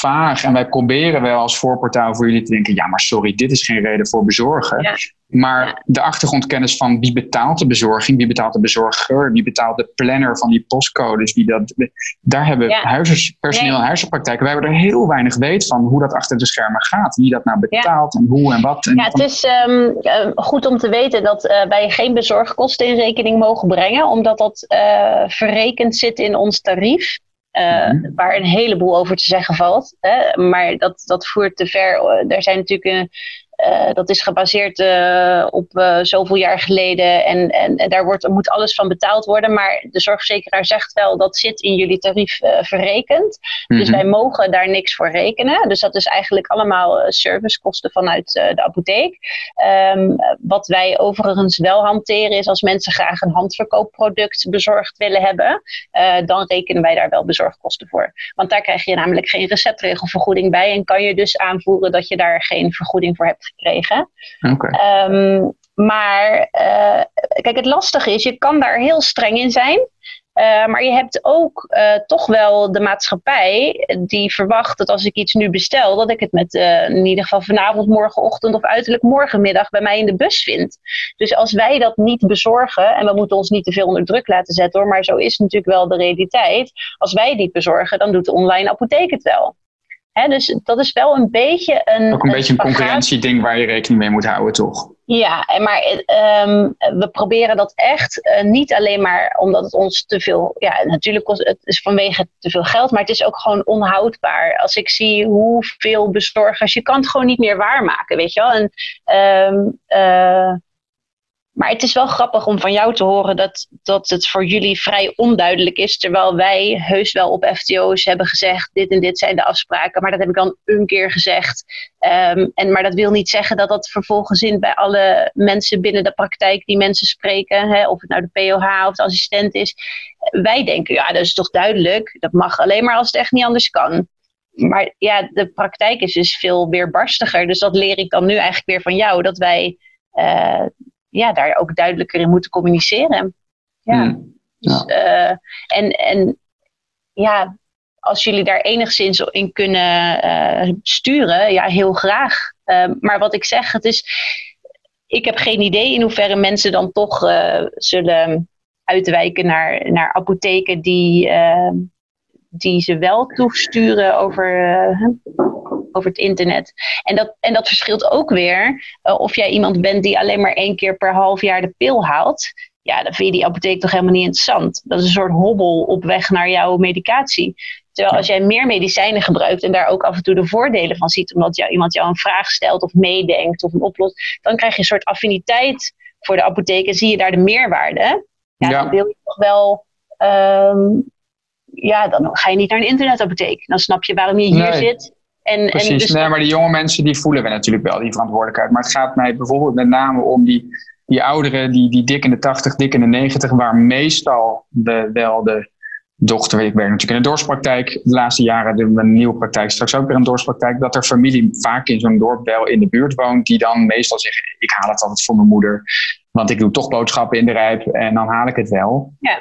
vaag. En wij proberen wel als voorportaal voor jullie te denken: ja, maar sorry, dit is geen reden voor bezorgen. Maar de achtergrondkennis van wie betaalt de bezorging, wie betaalt de bezorger, wie betaalt de planner van die postcodes, wie dat, daar hebben ja. huisartspersoneel en huisartspraktijken, wij hebben er heel weinig weet van hoe dat achter de schermen gaat, wie dat nou betaalt en hoe en wat. En ja, het is um, goed om te weten dat uh, wij geen bezorgkosten in rekening mogen brengen, omdat dat uh, verrekend zit in ons tarief. Uh, Waar een heleboel over te zeggen valt. Hè? Maar dat, dat voert te ver. Er zijn natuurlijk een, uh, dat is gebaseerd uh, op uh, zoveel jaar geleden en, en, en, daar wordt, moet alles van betaald worden. Maar de zorgverzekeraar zegt wel dat zit in jullie tarief verrekend. Mm -hmm. Dus wij mogen daar niks voor rekenen. Dus dat is eigenlijk allemaal servicekosten vanuit de apotheek. Um, wat wij overigens wel hanteren is als mensen graag een handverkoopproduct bezorgd willen hebben, dan rekenen wij daar wel bezorgkosten voor. Want daar krijg je namelijk geen receptregelvergoeding bij en kan je dus aanvoeren dat je daar geen vergoeding voor hebt gekregen. Okay. Um, maar uh, kijk, het lastige is, je kan daar heel streng in zijn. Uh, maar je hebt ook uh, toch wel de maatschappij die verwacht dat als ik iets nu bestel, dat ik het met uh, in ieder geval vanavond, morgenochtend of uiterlijk morgenmiddag bij mij in de bus vind. Dus als wij dat niet bezorgen, en we moeten ons niet te veel onder druk laten zetten hoor, maar zo is natuurlijk wel de realiteit. Als wij niet bezorgen, dan doet de online apotheek het wel. Hè, dus dat is wel een beetje een. Ook een, beetje een concurrentieding waar je rekening mee moet houden, toch? Ja, maar ehm, we proberen dat echt uh, niet alleen maar omdat het ons te veel. Ja, natuurlijk kost het is vanwege te veel geld, maar het is ook gewoon onhoudbaar. Als ik zie hoeveel bezorgers, je kan het gewoon niet meer waarmaken, weet je wel. En, um, uh, maar het is wel grappig om van jou te horen dat, dat het voor jullie vrij onduidelijk is. Terwijl wij heus wel op FTO's hebben gezegd: dit en dit zijn de afspraken. Maar dat heb ik dan een keer gezegd. Um, en, maar dat wil niet zeggen dat dat vervolgens in bij alle mensen binnen de praktijk die mensen spreken. Hè, of het nou de POH of de assistent is. Wij denken: ja, dat is toch duidelijk. Dat mag alleen maar als het echt niet anders kan. Maar ja, de praktijk is dus veel weerbarstiger. Dus dat leer ik dan nu eigenlijk weer van jou. Dat wij. Uh, ja, daar ook duidelijker in moeten communiceren. Ja. Hmm. Dus, uh, en, en ja, als jullie daar enigszins in kunnen uh, sturen, ja, heel graag. Uh, maar wat ik zeg, het is. Ik heb geen idee in hoeverre mensen dan toch uh, zullen uitwijken naar, naar apotheken die, die ze wel toesturen over, over het internet. En dat, en dat verschilt ook weer uh, of jij iemand bent die alleen maar één keer per half jaar de pil haalt. Ja, dan vind je die apotheek toch helemaal niet interessant. Dat is een soort hobbel op weg naar jouw medicatie. Terwijl als jij meer medicijnen gebruikt en daar ook af en toe de voordelen van ziet, omdat jou, iemand jou een vraag stelt of meedenkt of een oplost, dan krijg je een soort affiniteit voor de apotheek en zie je daar de meerwaarde. Ja, ja. dan wil je toch wel um, ja, dan ga je niet naar een internetapotheek. Dan snap je waarom je hier nee. zit. En, Precies, en dus... nee, maar die jonge mensen die voelen we natuurlijk wel, die verantwoordelijkheid. Maar het gaat mij bijvoorbeeld met name om die, die ouderen, die, die dik in de 80, dik in de 90, waar meestal de, wel de dochter, ik werk natuurlijk in de dorpspraktijk, de laatste jaren doen we een nieuwe praktijk, straks ook weer een dorpspraktijk, dat er familie vaak in zo'n dorp wel in de buurt woont, die dan meestal zeggen, ik haal het altijd voor mijn moeder. Want ik doe toch boodschappen in de rijp en dan haal ik het wel. Ja.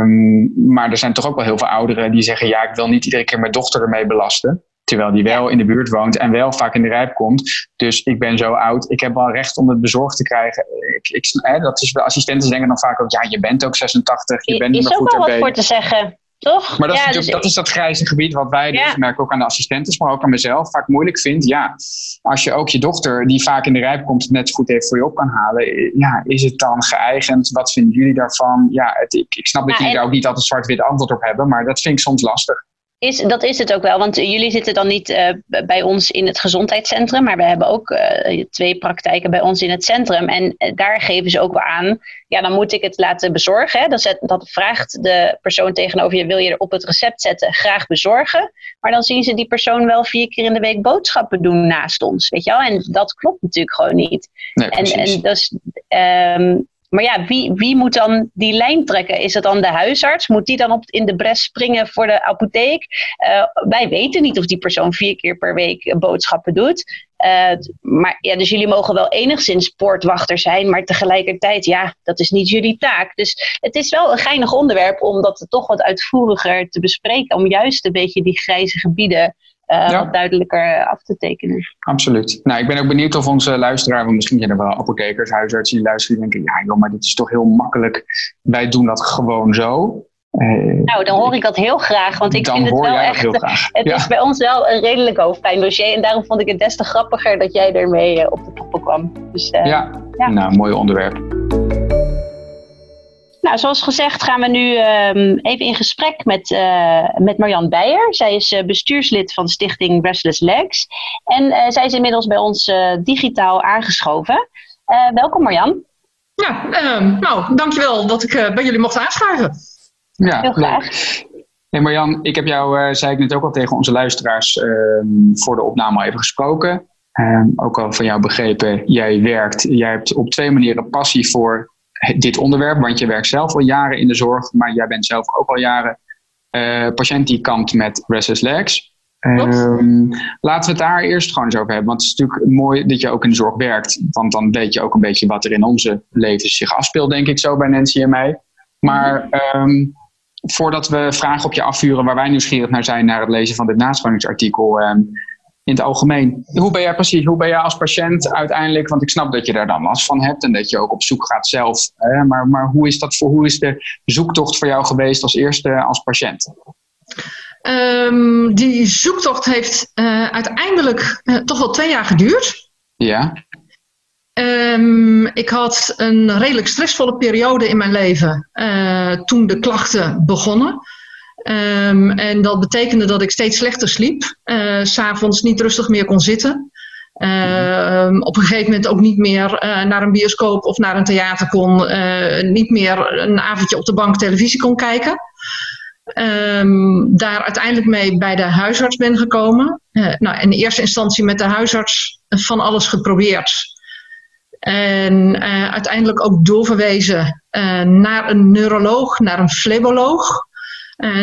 Um, maar er zijn toch ook wel heel veel ouderen die zeggen: ja, ik wil niet iedere keer mijn dochter ermee belasten. Terwijl die wel in de buurt woont en wel vaak in de rijp komt. Dus ik ben zo oud, ik heb wel recht om het bezorgd te krijgen. Ik, ik, hè, dat is, de assistenten denken dan vaak ook: ja, je bent ook 86, je bent niet meer goed erbij. Is ook wel wat voor te zeggen. Toch? Maar dat, ja, is, dus dat is dat grijze gebied wat wij, ja. dus merk ook aan de assistenten, maar ook aan mezelf, vaak moeilijk vindt. Ja, als je ook je dochter, die vaak in de rijp komt, net zo goed even voor je op kan halen. Ja, is het dan geëigend? Wat vinden jullie daarvan? Ja, het, ik, ik snap dat jullie daar ook niet altijd zwart-wit antwoord op hebben, maar dat vind ik soms lastig. Is, dat is het ook wel, want jullie zitten dan niet uh, bij ons in het gezondheidscentrum, maar we hebben ook uh, twee praktijken bij ons in het centrum. En uh, daar geven ze ook wel aan, ja, dan moet ik het laten bezorgen. Hè? Dat, zet, dat vraagt de persoon tegenover je, wil je er op het recept zetten, graag bezorgen. Maar dan zien ze die persoon wel vier keer in de week boodschappen doen naast ons, weet je wel. En dat klopt natuurlijk gewoon niet. Nee, en, en dus, um, maar ja, wie, wie moet dan die lijn trekken? Is het dan de huisarts? Moet die dan op, in de bres springen voor de apotheek? Uh, wij weten niet of die persoon vier keer per week boodschappen doet. Uh, maar ja, dus jullie mogen wel enigszins poortwachter zijn, maar tegelijkertijd, ja, dat is niet jullie taak. Dus het is wel een geinig onderwerp om dat toch wat uitvoeriger te bespreken. Om juist een beetje die grijze gebieden uh, ja. wat duidelijker af te tekenen. Absoluut. Nou, ik ben ook benieuwd of onze luisteraar, want misschien zijn er wel apothekers, huisartsen die luisteren, die denken, ja joh, maar dit is toch heel makkelijk. Wij doen dat gewoon zo. Uh, nou, dan hoor ik dat heel graag, want ik vind het wel echt. Het ja. is bij ons wel een redelijk hoofdpijndossier en daarom vond ik het des te grappiger dat jij ermee uh, op de toppen kwam. Dus, uh, ja. ja, nou, mooi onderwerp. Nou, zoals gezegd gaan we nu um, even in gesprek met, uh, met Marjan Beijer. Zij is uh, bestuurslid van de stichting Restless Legs. En uh, zij is inmiddels bij ons digitaal aangeschoven. welkom Marjan. Ja, ehm, nou, dankjewel dat ik bij jullie mocht aanschuiven. Ja, Heel graag. Hey Marjan, ik heb jou, zei ik net ook al tegen onze luisteraars, ehm, voor de opname al even gesproken. ook al van jou begrepen, jij werkt, jij hebt op twee manieren passie voor dit onderwerp, want je werkt zelf al jaren in de zorg, maar jij bent zelf ook al jaren uh, patiënt die kampt met restless legs. Um, laten we het daar eerst gewoon eens over hebben. Want het is natuurlijk mooi dat je ook in de zorg werkt. Want dan weet je ook een beetje wat er in onze levens zich afspeelt, denk ik zo bij Nancy en mij. Maar um, voordat we vragen op je afvuren waar wij nieuwsgierig naar zijn, naar het lezen van dit nascholingsartikel. Um, in het algemeen. Hoe ben jij precies, hoe ben jij als patiënt uiteindelijk, want ik snap dat je daar dan last van hebt en dat je ook op zoek gaat zelf, hè, maar, maar hoe is dat voor, hoe is de zoektocht voor jou geweest als eerste als patiënt? Ehm, die zoektocht heeft uh, uiteindelijk uh, toch wel twee jaar geduurd. Ja. Um, ik had een redelijk stressvolle periode in mijn leven uh, toen de klachten begonnen. Um, en dat betekende dat ik steeds slechter sliep, uh, s'avonds niet rustig meer kon zitten. Uh, op een gegeven moment ook niet meer uh, naar een bioscoop of naar een theater kon, uh, niet meer een avondje op de bank televisie kon kijken. Um, daar uiteindelijk mee bij de huisarts ben gekomen. nou, in eerste instantie met de huisarts van alles geprobeerd. En uiteindelijk ook doorverwezen naar een neuroloog, naar een fleboloog.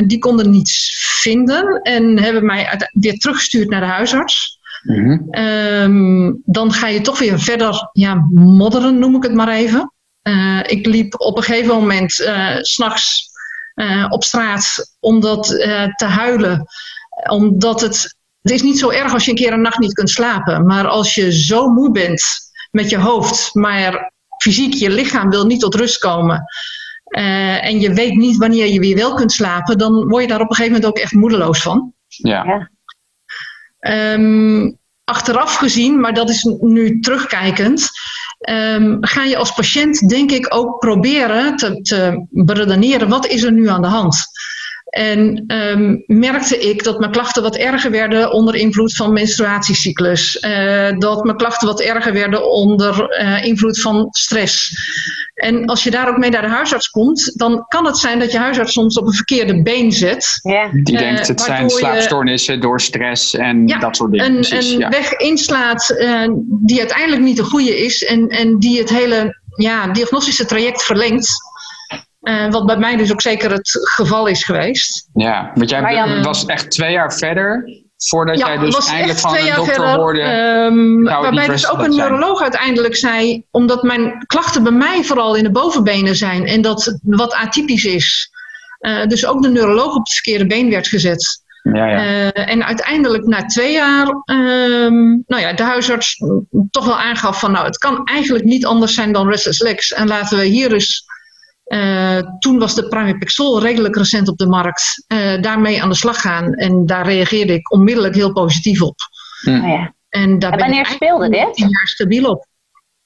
Die konden niets vinden en hebben mij weer teruggestuurd naar de huisarts. Mm -hmm. um, dan ga je toch weer verder ja, modderen, noem ik het maar even. Uh, ik liep op een gegeven moment uh, s'nachts op straat om dat te huilen. Omdat het, het is niet zo erg als je een keer een nacht niet kunt slapen. Maar als je zo moe bent met je hoofd, maar fysiek je lichaam wil niet tot rust komen. En je weet niet wanneer je weer wel kunt slapen, dan word je daar op een gegeven moment ook echt moedeloos van. Ja. ja. Um, achteraf gezien, maar dat is nu terugkijkend, um, ga je als patiënt denk ik ook proberen te, te beredeneren wat is er nu aan de hand. En um, merkte ik dat mijn klachten wat erger werden onder invloed van menstruatiecyclus. Uh, dat mijn klachten wat erger werden onder uh, invloed van stress. En als je daar ook mee naar de huisarts komt, dan kan het zijn dat je huisarts soms op een verkeerde been zet. Ja. Die uh, denkt het zijn slaapstoornissen je, door stress en ja, dat soort dingen. Een, Precies, een ja. weg inslaat die uiteindelijk niet de goede is en, en die het hele ja, diagnostische traject verlengt. Uh, wat bij mij dus ook zeker het geval is geweest. Ja, want jij was echt twee jaar verder voordat ja, jij dus was eindelijk echt van twee een dokter verder, hoorde. Um, waarbij dus ook een zijn. neuroloog uiteindelijk zei, omdat mijn klachten bij mij vooral in de bovenbenen zijn en dat wat atypisch is. Uh, dus ook de neuroloog op het verkeerde been werd gezet. Ja, ja. Uh, en uiteindelijk na twee jaar, um, nou ja, de huisarts toch wel aangaf van, nou, het kan eigenlijk niet anders zijn dan restless legs. En laten we hier eens uh, toen was de Pramipexol redelijk recent op de markt. Uh, daarmee aan de slag gaan. En daar reageerde ik onmiddellijk heel positief op. Hm. Oh ja. En, daar en wanneer ben ik speelde dit? tien jaar stabiel op.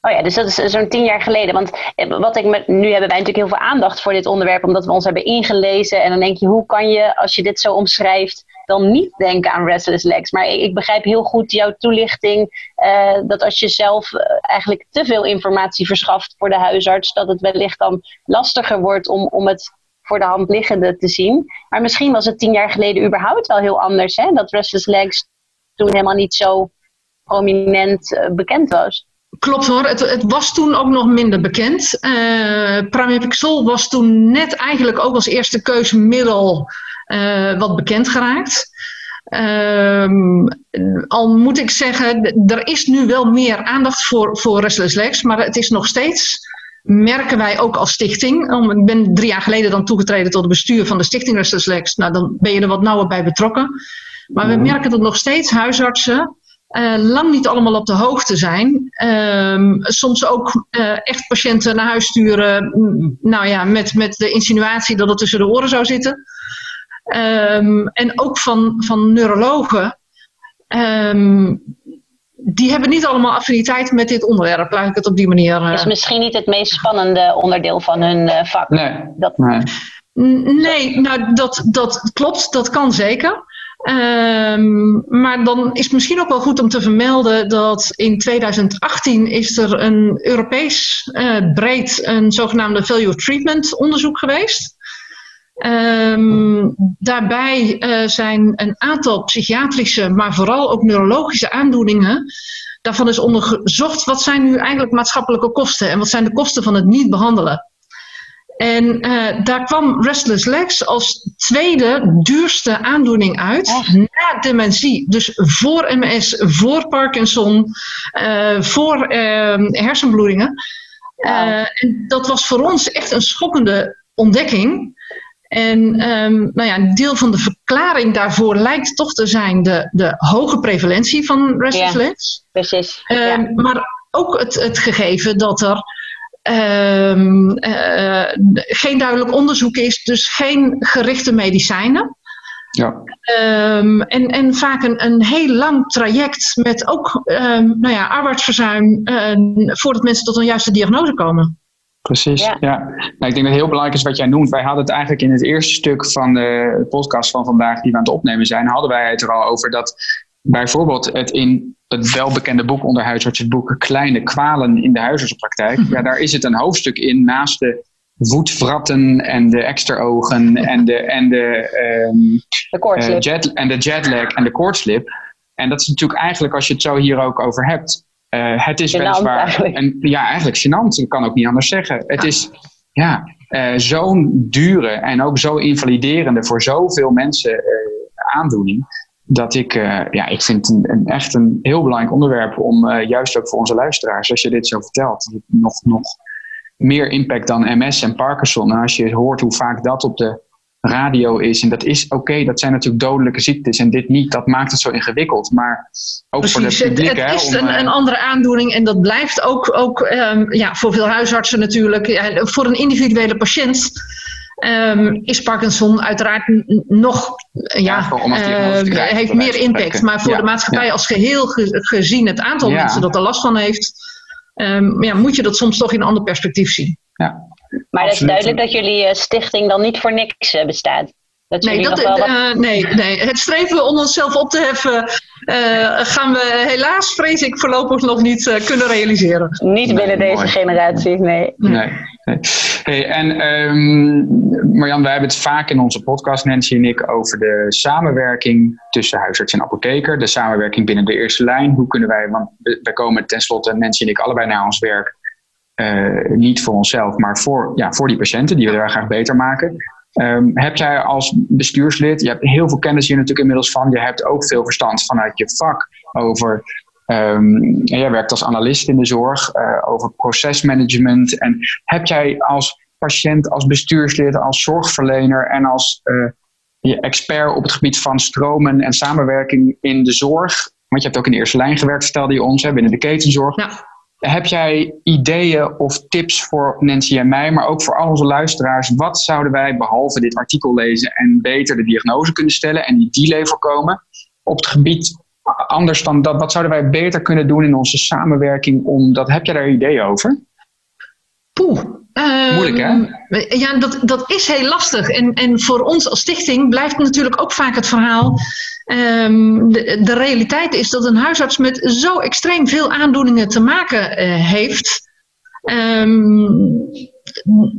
Oh ja, dus dat is zo'n tien jaar geleden. Want wat ik met, nu hebben wij natuurlijk heel veel aandacht voor dit onderwerp, omdat we ons hebben ingelezen. En dan denk je, hoe kan je, als je dit zo omschrijft, dan niet denken aan restless legs. Maar ik, begrijp heel goed jouw toelichting, uh, dat als je zelf uh, eigenlijk te veel informatie verschaft voor de huisarts, dat het wellicht dan lastiger wordt om, om het voor de hand liggende te zien. Maar misschien was het tien jaar geleden überhaupt wel heel anders, hè? dat restless legs toen helemaal niet zo prominent uh, bekend was. Klopt hoor, het, het, was toen ook nog minder bekend. Uh, Pramipexol was toen net eigenlijk ook als eerste keusmiddel wat bekend geraakt. Um, al moet ik zeggen, er is nu wel meer aandacht voor, voor restless legs, maar het is nog steeds, merken wij ook als stichting. Ik ben drie jaar geleden dan toegetreden tot het bestuur van de stichting Restless Legs. Nou, dan ben je er wat nauwer bij betrokken. Maar we merken dat nog steeds huisartsen uh, lang niet allemaal op de hoogte zijn. Um, soms ook uh, echt patiënten naar huis sturen, nou ja, met, met de insinuatie dat het tussen de oren zou zitten. Um, en ook van, van neurologen. Um, die hebben niet allemaal affiniteit met dit onderwerp, laat ik het op die manier. Uh, is misschien niet het meest spannende onderdeel van hun uh, vak. Nee. Dat... nee. Nee, nou dat, dat klopt, dat kan zeker. Um, maar dan is het misschien ook wel goed om te vermelden dat in 2018 is er een Europees uh, breed een zogenaamde value treatment onderzoek geweest. Um, daarbij uh, zijn een aantal psychiatrische, maar vooral ook neurologische aandoeningen. Daarvan is onderzocht wat zijn nu eigenlijk maatschappelijke kosten en wat zijn de kosten van het niet behandelen. En uh, daar kwam Restless Legs als tweede duurste aandoening uit na dementie. Dus voor MS, voor Parkinson, uh, voor uh, hersenbloedingen. Wow. en dat was voor ons echt een schokkende ontdekking. En um, nou ja, een deel van de verklaring daarvoor lijkt toch te zijn de, de hoge prevalentie van Restless Ja. Legs. Precies. Um, ja. Maar ook het, het gegeven dat er um, uh, geen duidelijk onderzoek is, dus geen gerichte medicijnen. Ja. Ehm, en, en vaak een, een heel lang traject met ook um, nou ja, arbeidsverzuim voordat mensen tot een juiste diagnose komen. Precies, ja. ja. Nou, ik denk dat het heel belangrijk is wat jij noemt. Wij hadden het eigenlijk in het eerste stuk van de podcast van vandaag die we aan het opnemen zijn, hadden wij het er al over dat bijvoorbeeld het in het welbekende boek onder huisartsenboeken Kleine kwalen in de huisartsenpraktijk. Ja, daar is het een hoofdstuk in naast de voetvratten en de extra-ogen en de, en de, um, de uh, jet, en de jetlag en de koortslip. En dat is natuurlijk eigenlijk, als je het zo hier ook over hebt, uh, het is weliswaar... En, ja, eigenlijk gênant. Ik kan ook niet anders zeggen. Het is ja, uh, zo'n dure en ook zo invaliderende voor zoveel mensen aandoening dat ik, ja, ik vind het een, echt een heel belangrijk onderwerp om juist ook voor onze luisteraars, als je dit zo vertelt, nog, nog meer impact dan MS en Parkinson. En als je hoort hoe vaak dat op de radio is, en dat is oké, dat zijn natuurlijk dodelijke ziektes en dit niet, dat maakt het zo ingewikkeld. Maar ook Precies, voor de publiek. Het, het is een, een, andere aandoening en dat blijft ook, ook um, ja, voor veel huisartsen natuurlijk, ja, voor een individuele patiënt Um, is Parkinson uiteraard nog, ja, ja uh, heeft meer impact. Maar voor de maatschappij als geheel gezien het aantal mensen dat er last van heeft, um, ja, moet je dat soms toch in een ander perspectief zien. Ja. Maar het is duidelijk dat jullie uh, stichting dan niet voor niks uh, bestaat. Dat nee, dat, wat... uh, nee, nee, het streven om onszelf op te heffen uh, gaan we helaas, vrees ik, voorlopig nog niet uh, kunnen realiseren. Niet binnen deze mooi. generatie, nee. nee. nee. Hey, en um, Marjan, wij hebben het vaak in onze podcast, Nancy en ik, over de samenwerking tussen huisarts en apotheker. De samenwerking binnen de eerste lijn. Hoe kunnen wij, want wij komen tenslotte, Nancy en ik, allebei naar ons werk. Uh, niet voor onszelf, maar voor, ja, voor die patiënten die we daar graag beter maken. Um, heb jij als bestuurslid, je hebt heel veel kennis hier natuurlijk inmiddels van, je hebt ook veel verstand vanuit je vak over, um, jij werkt als analist in de zorg, uh, over procesmanagement. En heb jij als patiënt, als bestuurslid, als zorgverlener en als uh, je expert op het gebied van stromen en samenwerking in de zorg, want je hebt ook in de eerste lijn gewerkt, stelde je ons, binnen de ketenzorg. Ja. Heb jij ideeën of tips voor Nancy en mij, maar ook voor al onze luisteraars? Wat zouden wij, behalve dit artikel lezen en beter de diagnose kunnen stellen en die delay voorkomen? Op het gebied anders dan dat, wat zouden wij beter kunnen doen in onze samenwerking? Om dat, heb jij daar ideeën over? Poeh. Moeilijk hè? Ehm, ja, dat, dat is heel lastig. En, en voor ons als stichting blijft natuurlijk ook vaak het verhaal Um, de, de, realiteit is dat een huisarts met zo extreem veel aandoeningen te maken uh, heeft. Um,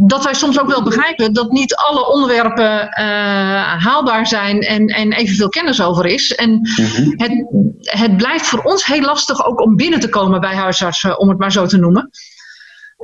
dat wij soms ook wel begrijpen dat niet alle onderwerpen uh, haalbaar zijn en, en evenveel kennis over is. En mm-hmm. het, het blijft voor ons heel lastig ook om binnen te komen bij huisartsen, om het maar zo te noemen.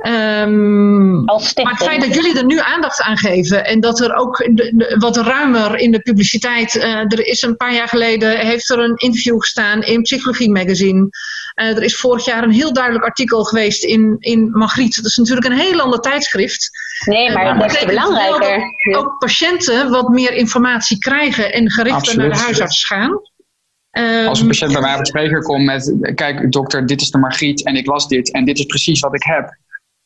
Um, maar het feit dat jullie er nu aandacht aan geven en dat er ook de, de, wat ruimer in de publiciteit. Uh, er is een paar jaar geleden heeft er een interview gestaan in Psychologie Magazine. Uh, er is vorig jaar een heel duidelijk artikel geweest in, in Magriet. Dat is natuurlijk een heel ander tijdschrift. Nee, maar uh, dat is belangrijker. Dat ook patiënten wat meer informatie krijgen en gerichter naar de huisarts gaan. Als een patiënt bij mij op het spreker komt met: Kijk, dokter, dit is de Margriet en ik las dit en dit is precies wat ik heb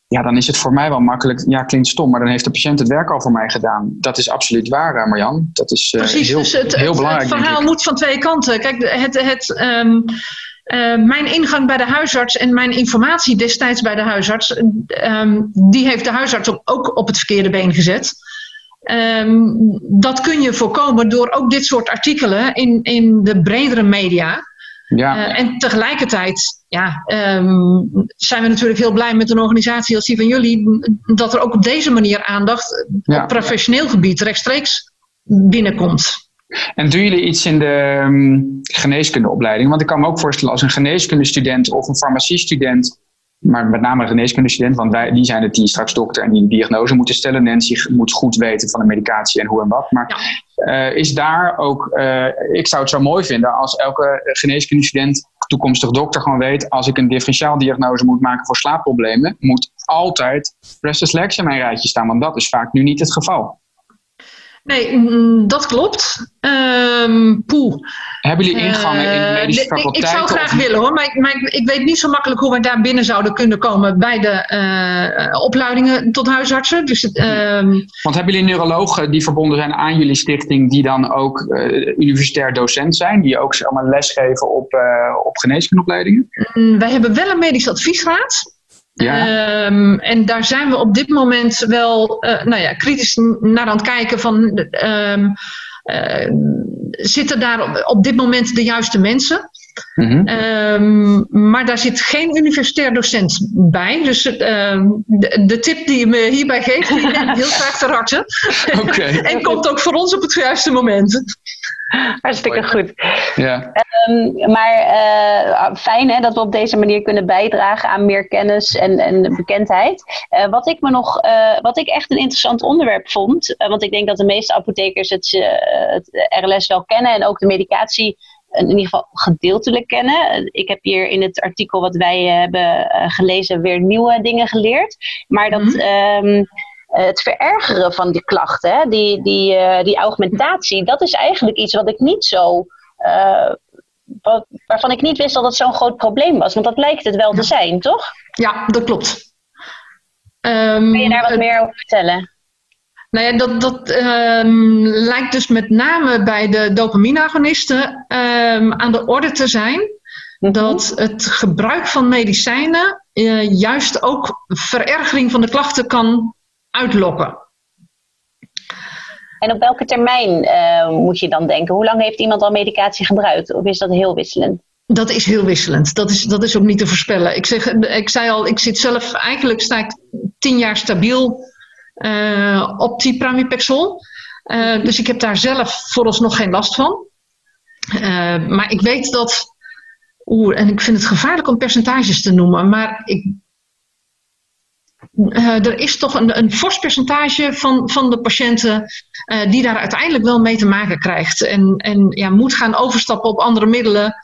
ja, dan is het voor mij wel makkelijk. Ja, klinkt stom, maar dan heeft de patiënt het werk al voor mij gedaan. Dat is absoluut waar, eh, Marjan. Dat is uh, Precies, heel, dus het, heel belangrijk. Het verhaal moet van twee kanten. Kijk, het, het, um, uh, mijn ingang bij de huisarts en mijn informatie destijds bij de huisarts, um, die heeft de huisarts ook, ook op het verkeerde been gezet. Um, dat kun je voorkomen door ook dit soort artikelen in, in de bredere media. Ja. Uh, en tegelijkertijd ja, um, zijn we natuurlijk heel blij met een organisatie als die van jullie, dat er ook op deze manier aandacht ja. op professioneel gebied rechtstreeks binnenkomt. En doen jullie iets in de um, geneeskundeopleiding? Want ik kan me ook voorstellen als een geneeskundestudent of een farmaciestudent maar met name een geneeskundestudent, want wij, die zijn het die straks dokter en die een diagnose moeten stellen. Nancy moet goed weten van de medicatie en hoe en wat. Maar ja. uh, is daar ook, uh, ik zou het zo mooi vinden als elke geneeskundestudent, toekomstig dokter gewoon weet, als ik een differentiaaldiagnose moet maken voor slaapproblemen, moet altijd Restless Legs in mijn rijtje staan, want dat is vaak nu niet het geval. Nee, mm, dat klopt. Um, poeh. Hebben jullie ingangen in de medische faculteit? Ik zou graag willen hoor, maar, ik, maar ik, ik, weet niet zo makkelijk hoe we daar binnen zouden kunnen komen bij de uh, opleidingen tot huisartsen. Dus, um... Want hebben jullie neurologen die verbonden zijn aan jullie stichting, die dan ook uh, universitair docent zijn, die ook zeg maar, lesgeven op, op geneeskundeopleidingen? Mm, wij hebben wel een medisch adviesraad. Ja. Um, en daar zijn we op dit moment wel uh, nou ja, kritisch naar aan het kijken van um, uh, zitten daar op, op, dit moment de juiste mensen? Mm -hmm. um, maar daar zit geen universitair docent bij. Dus de, de, tip die je me hierbij geeft, die neem heel graag te harte. Okay. en komt ook voor ons op het juiste moment. Hartstikke goed. Ja. Um, maar uh, fijn hè, dat we op deze manier kunnen bijdragen aan meer kennis en, en bekendheid. Uh, wat ik me nog, uh, wat ik echt een interessant onderwerp vond, want ik denk dat de meeste apothekers het, het RLS wel kennen en ook de medicatie in ieder geval gedeeltelijk kennen. Ik heb hier in het artikel wat wij hebben gelezen weer nieuwe dingen geleerd. Maar dat. Mm -hmm het verergeren van die klachten, hè, die, die, uh, die augmentatie, dat is eigenlijk iets wat ik niet zo. Uh, wat, waarvan ik niet wist dat het zo'n groot probleem was. Want dat lijkt het wel te zijn, toch? Ja, dat klopt. Um, Kun je daar wat meer over vertellen? Nou ja, dat, dat um, lijkt dus met name bij de dopamineagonisten um, aan de orde te zijn. Mm -hmm. Dat het gebruik van medicijnen uh, juist ook verergering van de klachten kan uitlokken. En op welke termijn uh, moet je dan denken? Hoe lang heeft iemand al medicatie gebruikt? Of is dat heel wisselend? Dat is heel wisselend. Dat is, dat is ook niet te voorspellen. Ik, zeg, ik zei al, ik zit zelf, eigenlijk sta ik tien jaar stabiel uh, op die pramipexol. Uh, dus ik heb daar zelf vooralsnog geen last van. maar ik weet dat, oeh, en ik vind het gevaarlijk om percentages te noemen, maar ik uh, er is toch een, een fors percentage van, van de patiënten uh, die daar uiteindelijk wel mee te maken krijgt. En, en ja, moet gaan overstappen op andere middelen.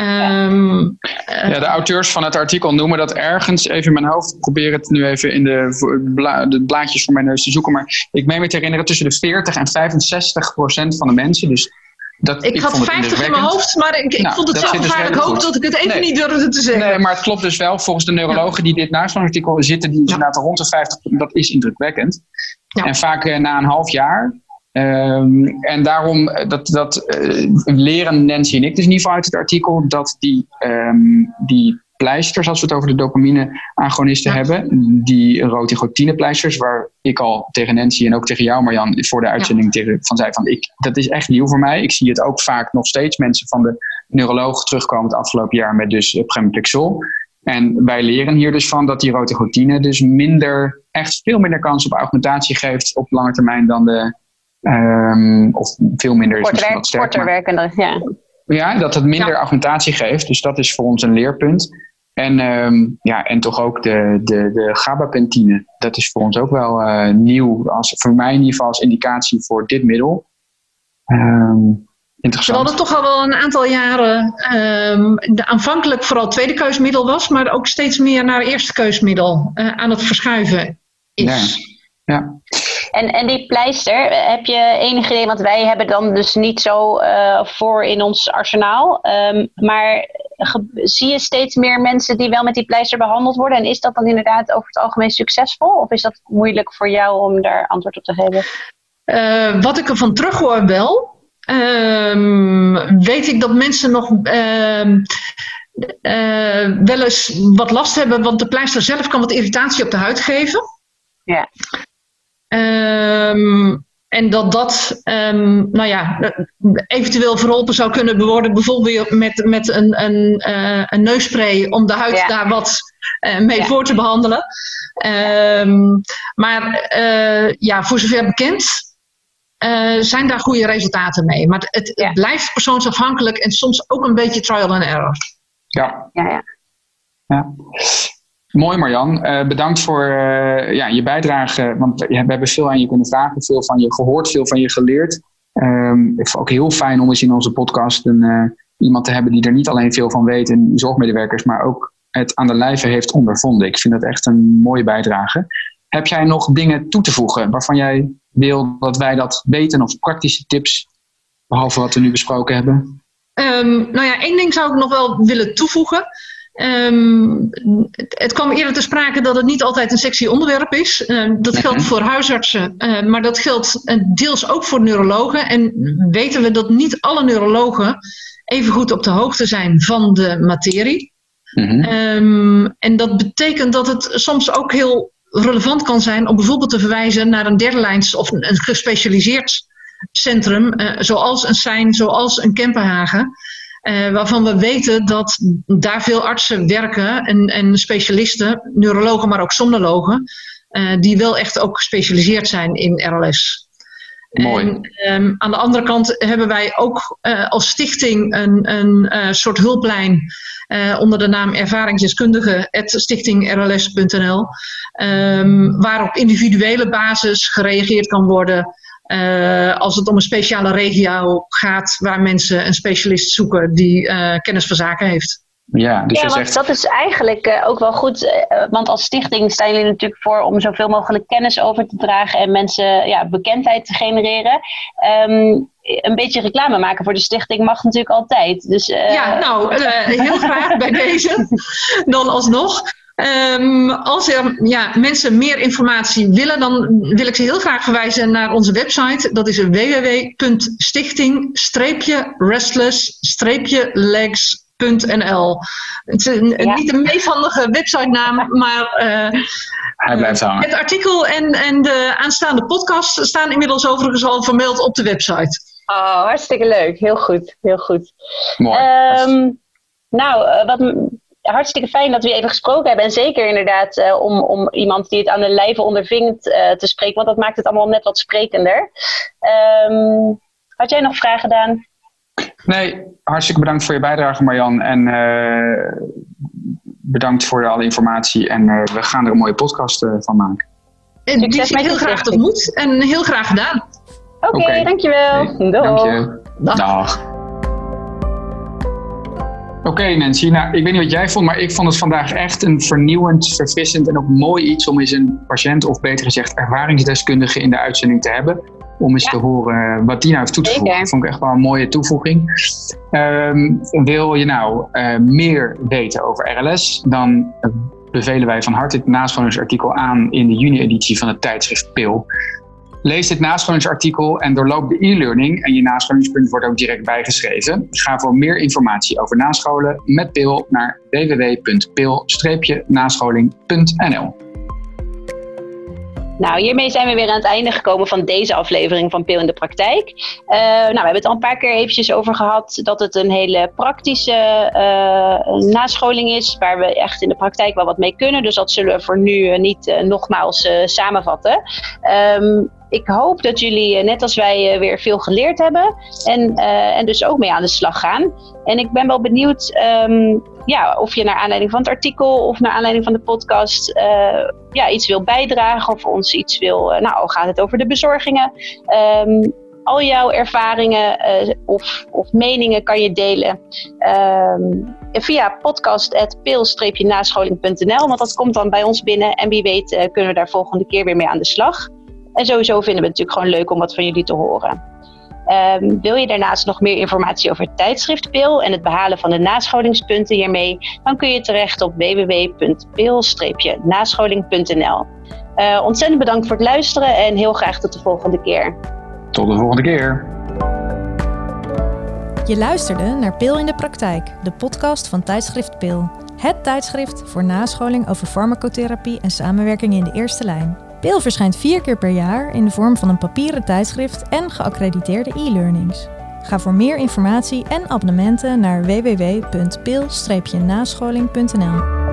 Um, ja, de auteurs van het artikel noemen dat ergens, even in mijn hoofd, ik probeer het nu even in de, bla, de blaadjes voor mijn neus te zoeken, maar ik meen me te herinneren tussen de 40 en 65 procent van de mensen, dus dat, ik, ik had 50 in mijn hoofd, maar ik, ik nou, vond het zo dus gevaarlijk dus hoog dat ik het even nee. niet durfde te zeggen. Nee, maar het klopt dus wel. Volgens de neurologen die dit naast van het artikel zitten, die inderdaad rond de 50. Dat is indrukwekkend. Ja. En vaak uh, na een half jaar. Um, en daarom, eh, dat, dat uh, leren Nancy en ik dus in ieder geval uit het artikel, dat die, um, die pleisters, als we het over de dopamine-agonisten ja. hebben. Die rotigotine-pleisters, waar ik al tegen Nancy en ook tegen jou, Marjan, voor de uitzending ja. tegen, van zei van ik, dat is echt nieuw voor mij. Ik zie het ook vaak nog steeds mensen van de neuroloog terugkomen het afgelopen jaar met dus pramipexol. En wij leren hier dus van dat die rotigotine dus minder, echt veel minder kans op augmentatie geeft op lange termijn dan de, um, of veel minder is korter, wat sterk, korter ja. Ja, dat het minder ja. augmentatie geeft. Dus dat is voor ons een leerpunt. En, um, ja, en toch ook de, de, de gabapentine. Dat is voor ons ook wel uh, nieuw. Als, voor mij in ieder geval als indicatie voor dit middel. Um, interessant. Terwijl het toch al wel een aantal jaren um, de aanvankelijk vooral tweede keusmiddel was. Maar ook steeds meer naar eerste keusmiddel uh, aan het verschuiven is. Ja. ja. En, en die pleister, heb je enig idee, want wij hebben dan dus niet zo uh, voor in ons arsenaal. Um, maar zie je steeds meer mensen die wel met die pleister behandeld worden? En is dat dan inderdaad over het algemeen succesvol? Of is dat moeilijk voor jou om daar antwoord op te geven? Uh, wat ik ervan terughoor wel. Um, weet ik dat mensen nog uh, uh, wel eens wat last hebben, want de pleister zelf kan wat irritatie op de huid geven. Ja. Um, en dat dat, um, nou ja, eventueel verholpen zou kunnen worden, bijvoorbeeld met, met een, een, uh, een neusspray om de huid ja. daar wat uh, mee ja. voor te behandelen. Um, maar uh, ja, voor zover bekend zijn daar goede resultaten mee. Maar het, het blijft persoonsafhankelijk en soms ook een beetje trial and error. Ja. ja, ja. ja. Mooi Marjan, uh, bedankt voor uh, ja, je bijdrage. Want we hebben veel aan je kunnen vragen, veel van je gehoord, veel van je geleerd. Um, ik vond ook heel fijn om eens in onze podcast een, iemand te hebben die er niet alleen veel van weet, en zorgmedewerkers, maar ook het aan de lijve heeft ondervonden. Ik vind dat echt een mooie bijdrage. Heb jij nog dingen toe te voegen waarvan jij wil dat wij dat weten of praktische tips, behalve wat we nu besproken hebben? Um, nou ja, één ding zou ik nog wel willen toevoegen. Um, het kwam eerder te sprake dat het niet altijd een sexy onderwerp is. Uh, dat geldt mhm. voor huisartsen, uh, maar dat geldt uh, deels ook voor neurologen. En weten we dat niet alle neurologen even goed op de hoogte zijn van de materie. Um, en dat betekent dat het soms ook heel relevant kan zijn om bijvoorbeeld te verwijzen naar een derde lijns of een, een gespecialiseerd centrum, zoals een Sein, zoals een Kempenhagen. Uh, waarvan we weten dat daar veel artsen werken en, en specialisten, neurologen, maar ook somnologen, uh, die wel echt ook gespecialiseerd zijn in RLS. Mooi. En, um, aan de andere kant hebben wij ook uh, als stichting een, een soort hulplijn onder de naam ervaringsdeskundige stichtingrls.nl, um, ehm, waar op individuele basis gereageerd kan worden uh, als het om een speciale regio gaat waar mensen een specialist zoeken die uh, kennis van zaken heeft. Ja, dus ja want zegt... dat is eigenlijk uh, ook wel goed. want als stichting staan jullie natuurlijk voor om zoveel mogelijk kennis over te dragen en mensen ja, bekendheid te genereren. Um, een beetje reclame maken voor de stichting mag natuurlijk altijd. Dus, ja, nou, heel graag bij deze. Dan alsnog. Um, als er ja, mensen meer informatie willen, dan wil ik ze heel graag verwijzen naar onze website. Dat is www.stichting-restless-legs.nl. Het is een, ja. niet een meevandige websitenaam, maar uh, Hij blijft hangen. het artikel en, en de aanstaande podcast staan inmiddels overigens al vermeld op de website. Oh, hartstikke leuk. Heel goed. Heel goed. Mooi. Um, nou, uh, wat hartstikke fijn dat we even gesproken hebben. En zeker inderdaad uh, om, om iemand die het aan de lijve ondervindt uh, te spreken. Want dat maakt het allemaal net wat sprekender. Um, had jij nog vragen, Daan? Nee, hartstikke bedankt voor je bijdrage Marjan. En uh, bedankt voor alle informatie. En we gaan er een mooie podcast van maken. En die zie heel graag tot moet. En heel graag gedaan. Oké, okay, okay. dankjewel. Okay. Dank je. Dag. Dag. Oké okay, Nancy, nou, ik weet niet wat jij vond, maar ik vond het vandaag echt een vernieuwend, verfrissend en ook mooi iets om eens een patiënt, of beter gezegd ervaringsdeskundige in de uitzending te hebben. Om eens te horen wat die nou heeft toe te voegen. Dat vond ik echt wel een mooie toevoeging. Um, wil je nou uh, meer weten over RLS, dan bevelen wij van harte het nascholingsartikel aan in de juni-editie van het tijdschrift PIL. Lees dit nascholingsartikel en doorloop de e-learning en je nascholingspunt wordt ook direct bijgeschreven. Ga voor meer informatie over nascholen met PIL naar www.pil-nascholing.nl. Nou, hiermee zijn we weer aan het einde gekomen van deze aflevering van Pil in de Praktijk. Uh, nou, we hebben het al een paar keer eventjes over gehad dat het een hele praktische uh, nascholing is, waar we echt in de praktijk wel wat mee kunnen. Dus dat zullen we voor nu uh, niet nogmaals samenvatten. Um, ik hoop dat jullie, eh, net als wij, eh, weer veel geleerd hebben. En, uh, en dus ook mee aan de slag gaan. En ik ben wel benieuwd um, ja, of je naar aanleiding van het artikel of naar aanleiding van de podcast ja, iets wil bijdragen. Of ons iets wil. nou, gaat het over de bezorgingen. Um, al jouw ervaringen of, of, meningen kan je delen um, via podcast.pil-nascholing.nl. Want dat komt dan bij ons binnen. En wie weet kunnen we daar volgende keer weer mee aan de slag. En sowieso vinden we het natuurlijk gewoon leuk om wat van jullie te horen. Um, wil je daarnaast nog meer informatie over het tijdschrift PIL en het behalen van de nascholingspunten hiermee, dan kun je terecht op www.pil-nascholing.nl. Uh, eh, ontzettend bedankt voor het luisteren en heel graag tot de volgende keer. Tot de volgende keer. Je luisterde naar Pil in de Praktijk, de podcast van tijdschrift Pil. Het tijdschrift voor nascholing over farmacotherapie en samenwerking in de eerste lijn. Pil verschijnt vier keer per jaar in de vorm van een papieren tijdschrift en geaccrediteerde e-learnings. Ga voor meer informatie en abonnementen naar www.pil-nascholing.nl.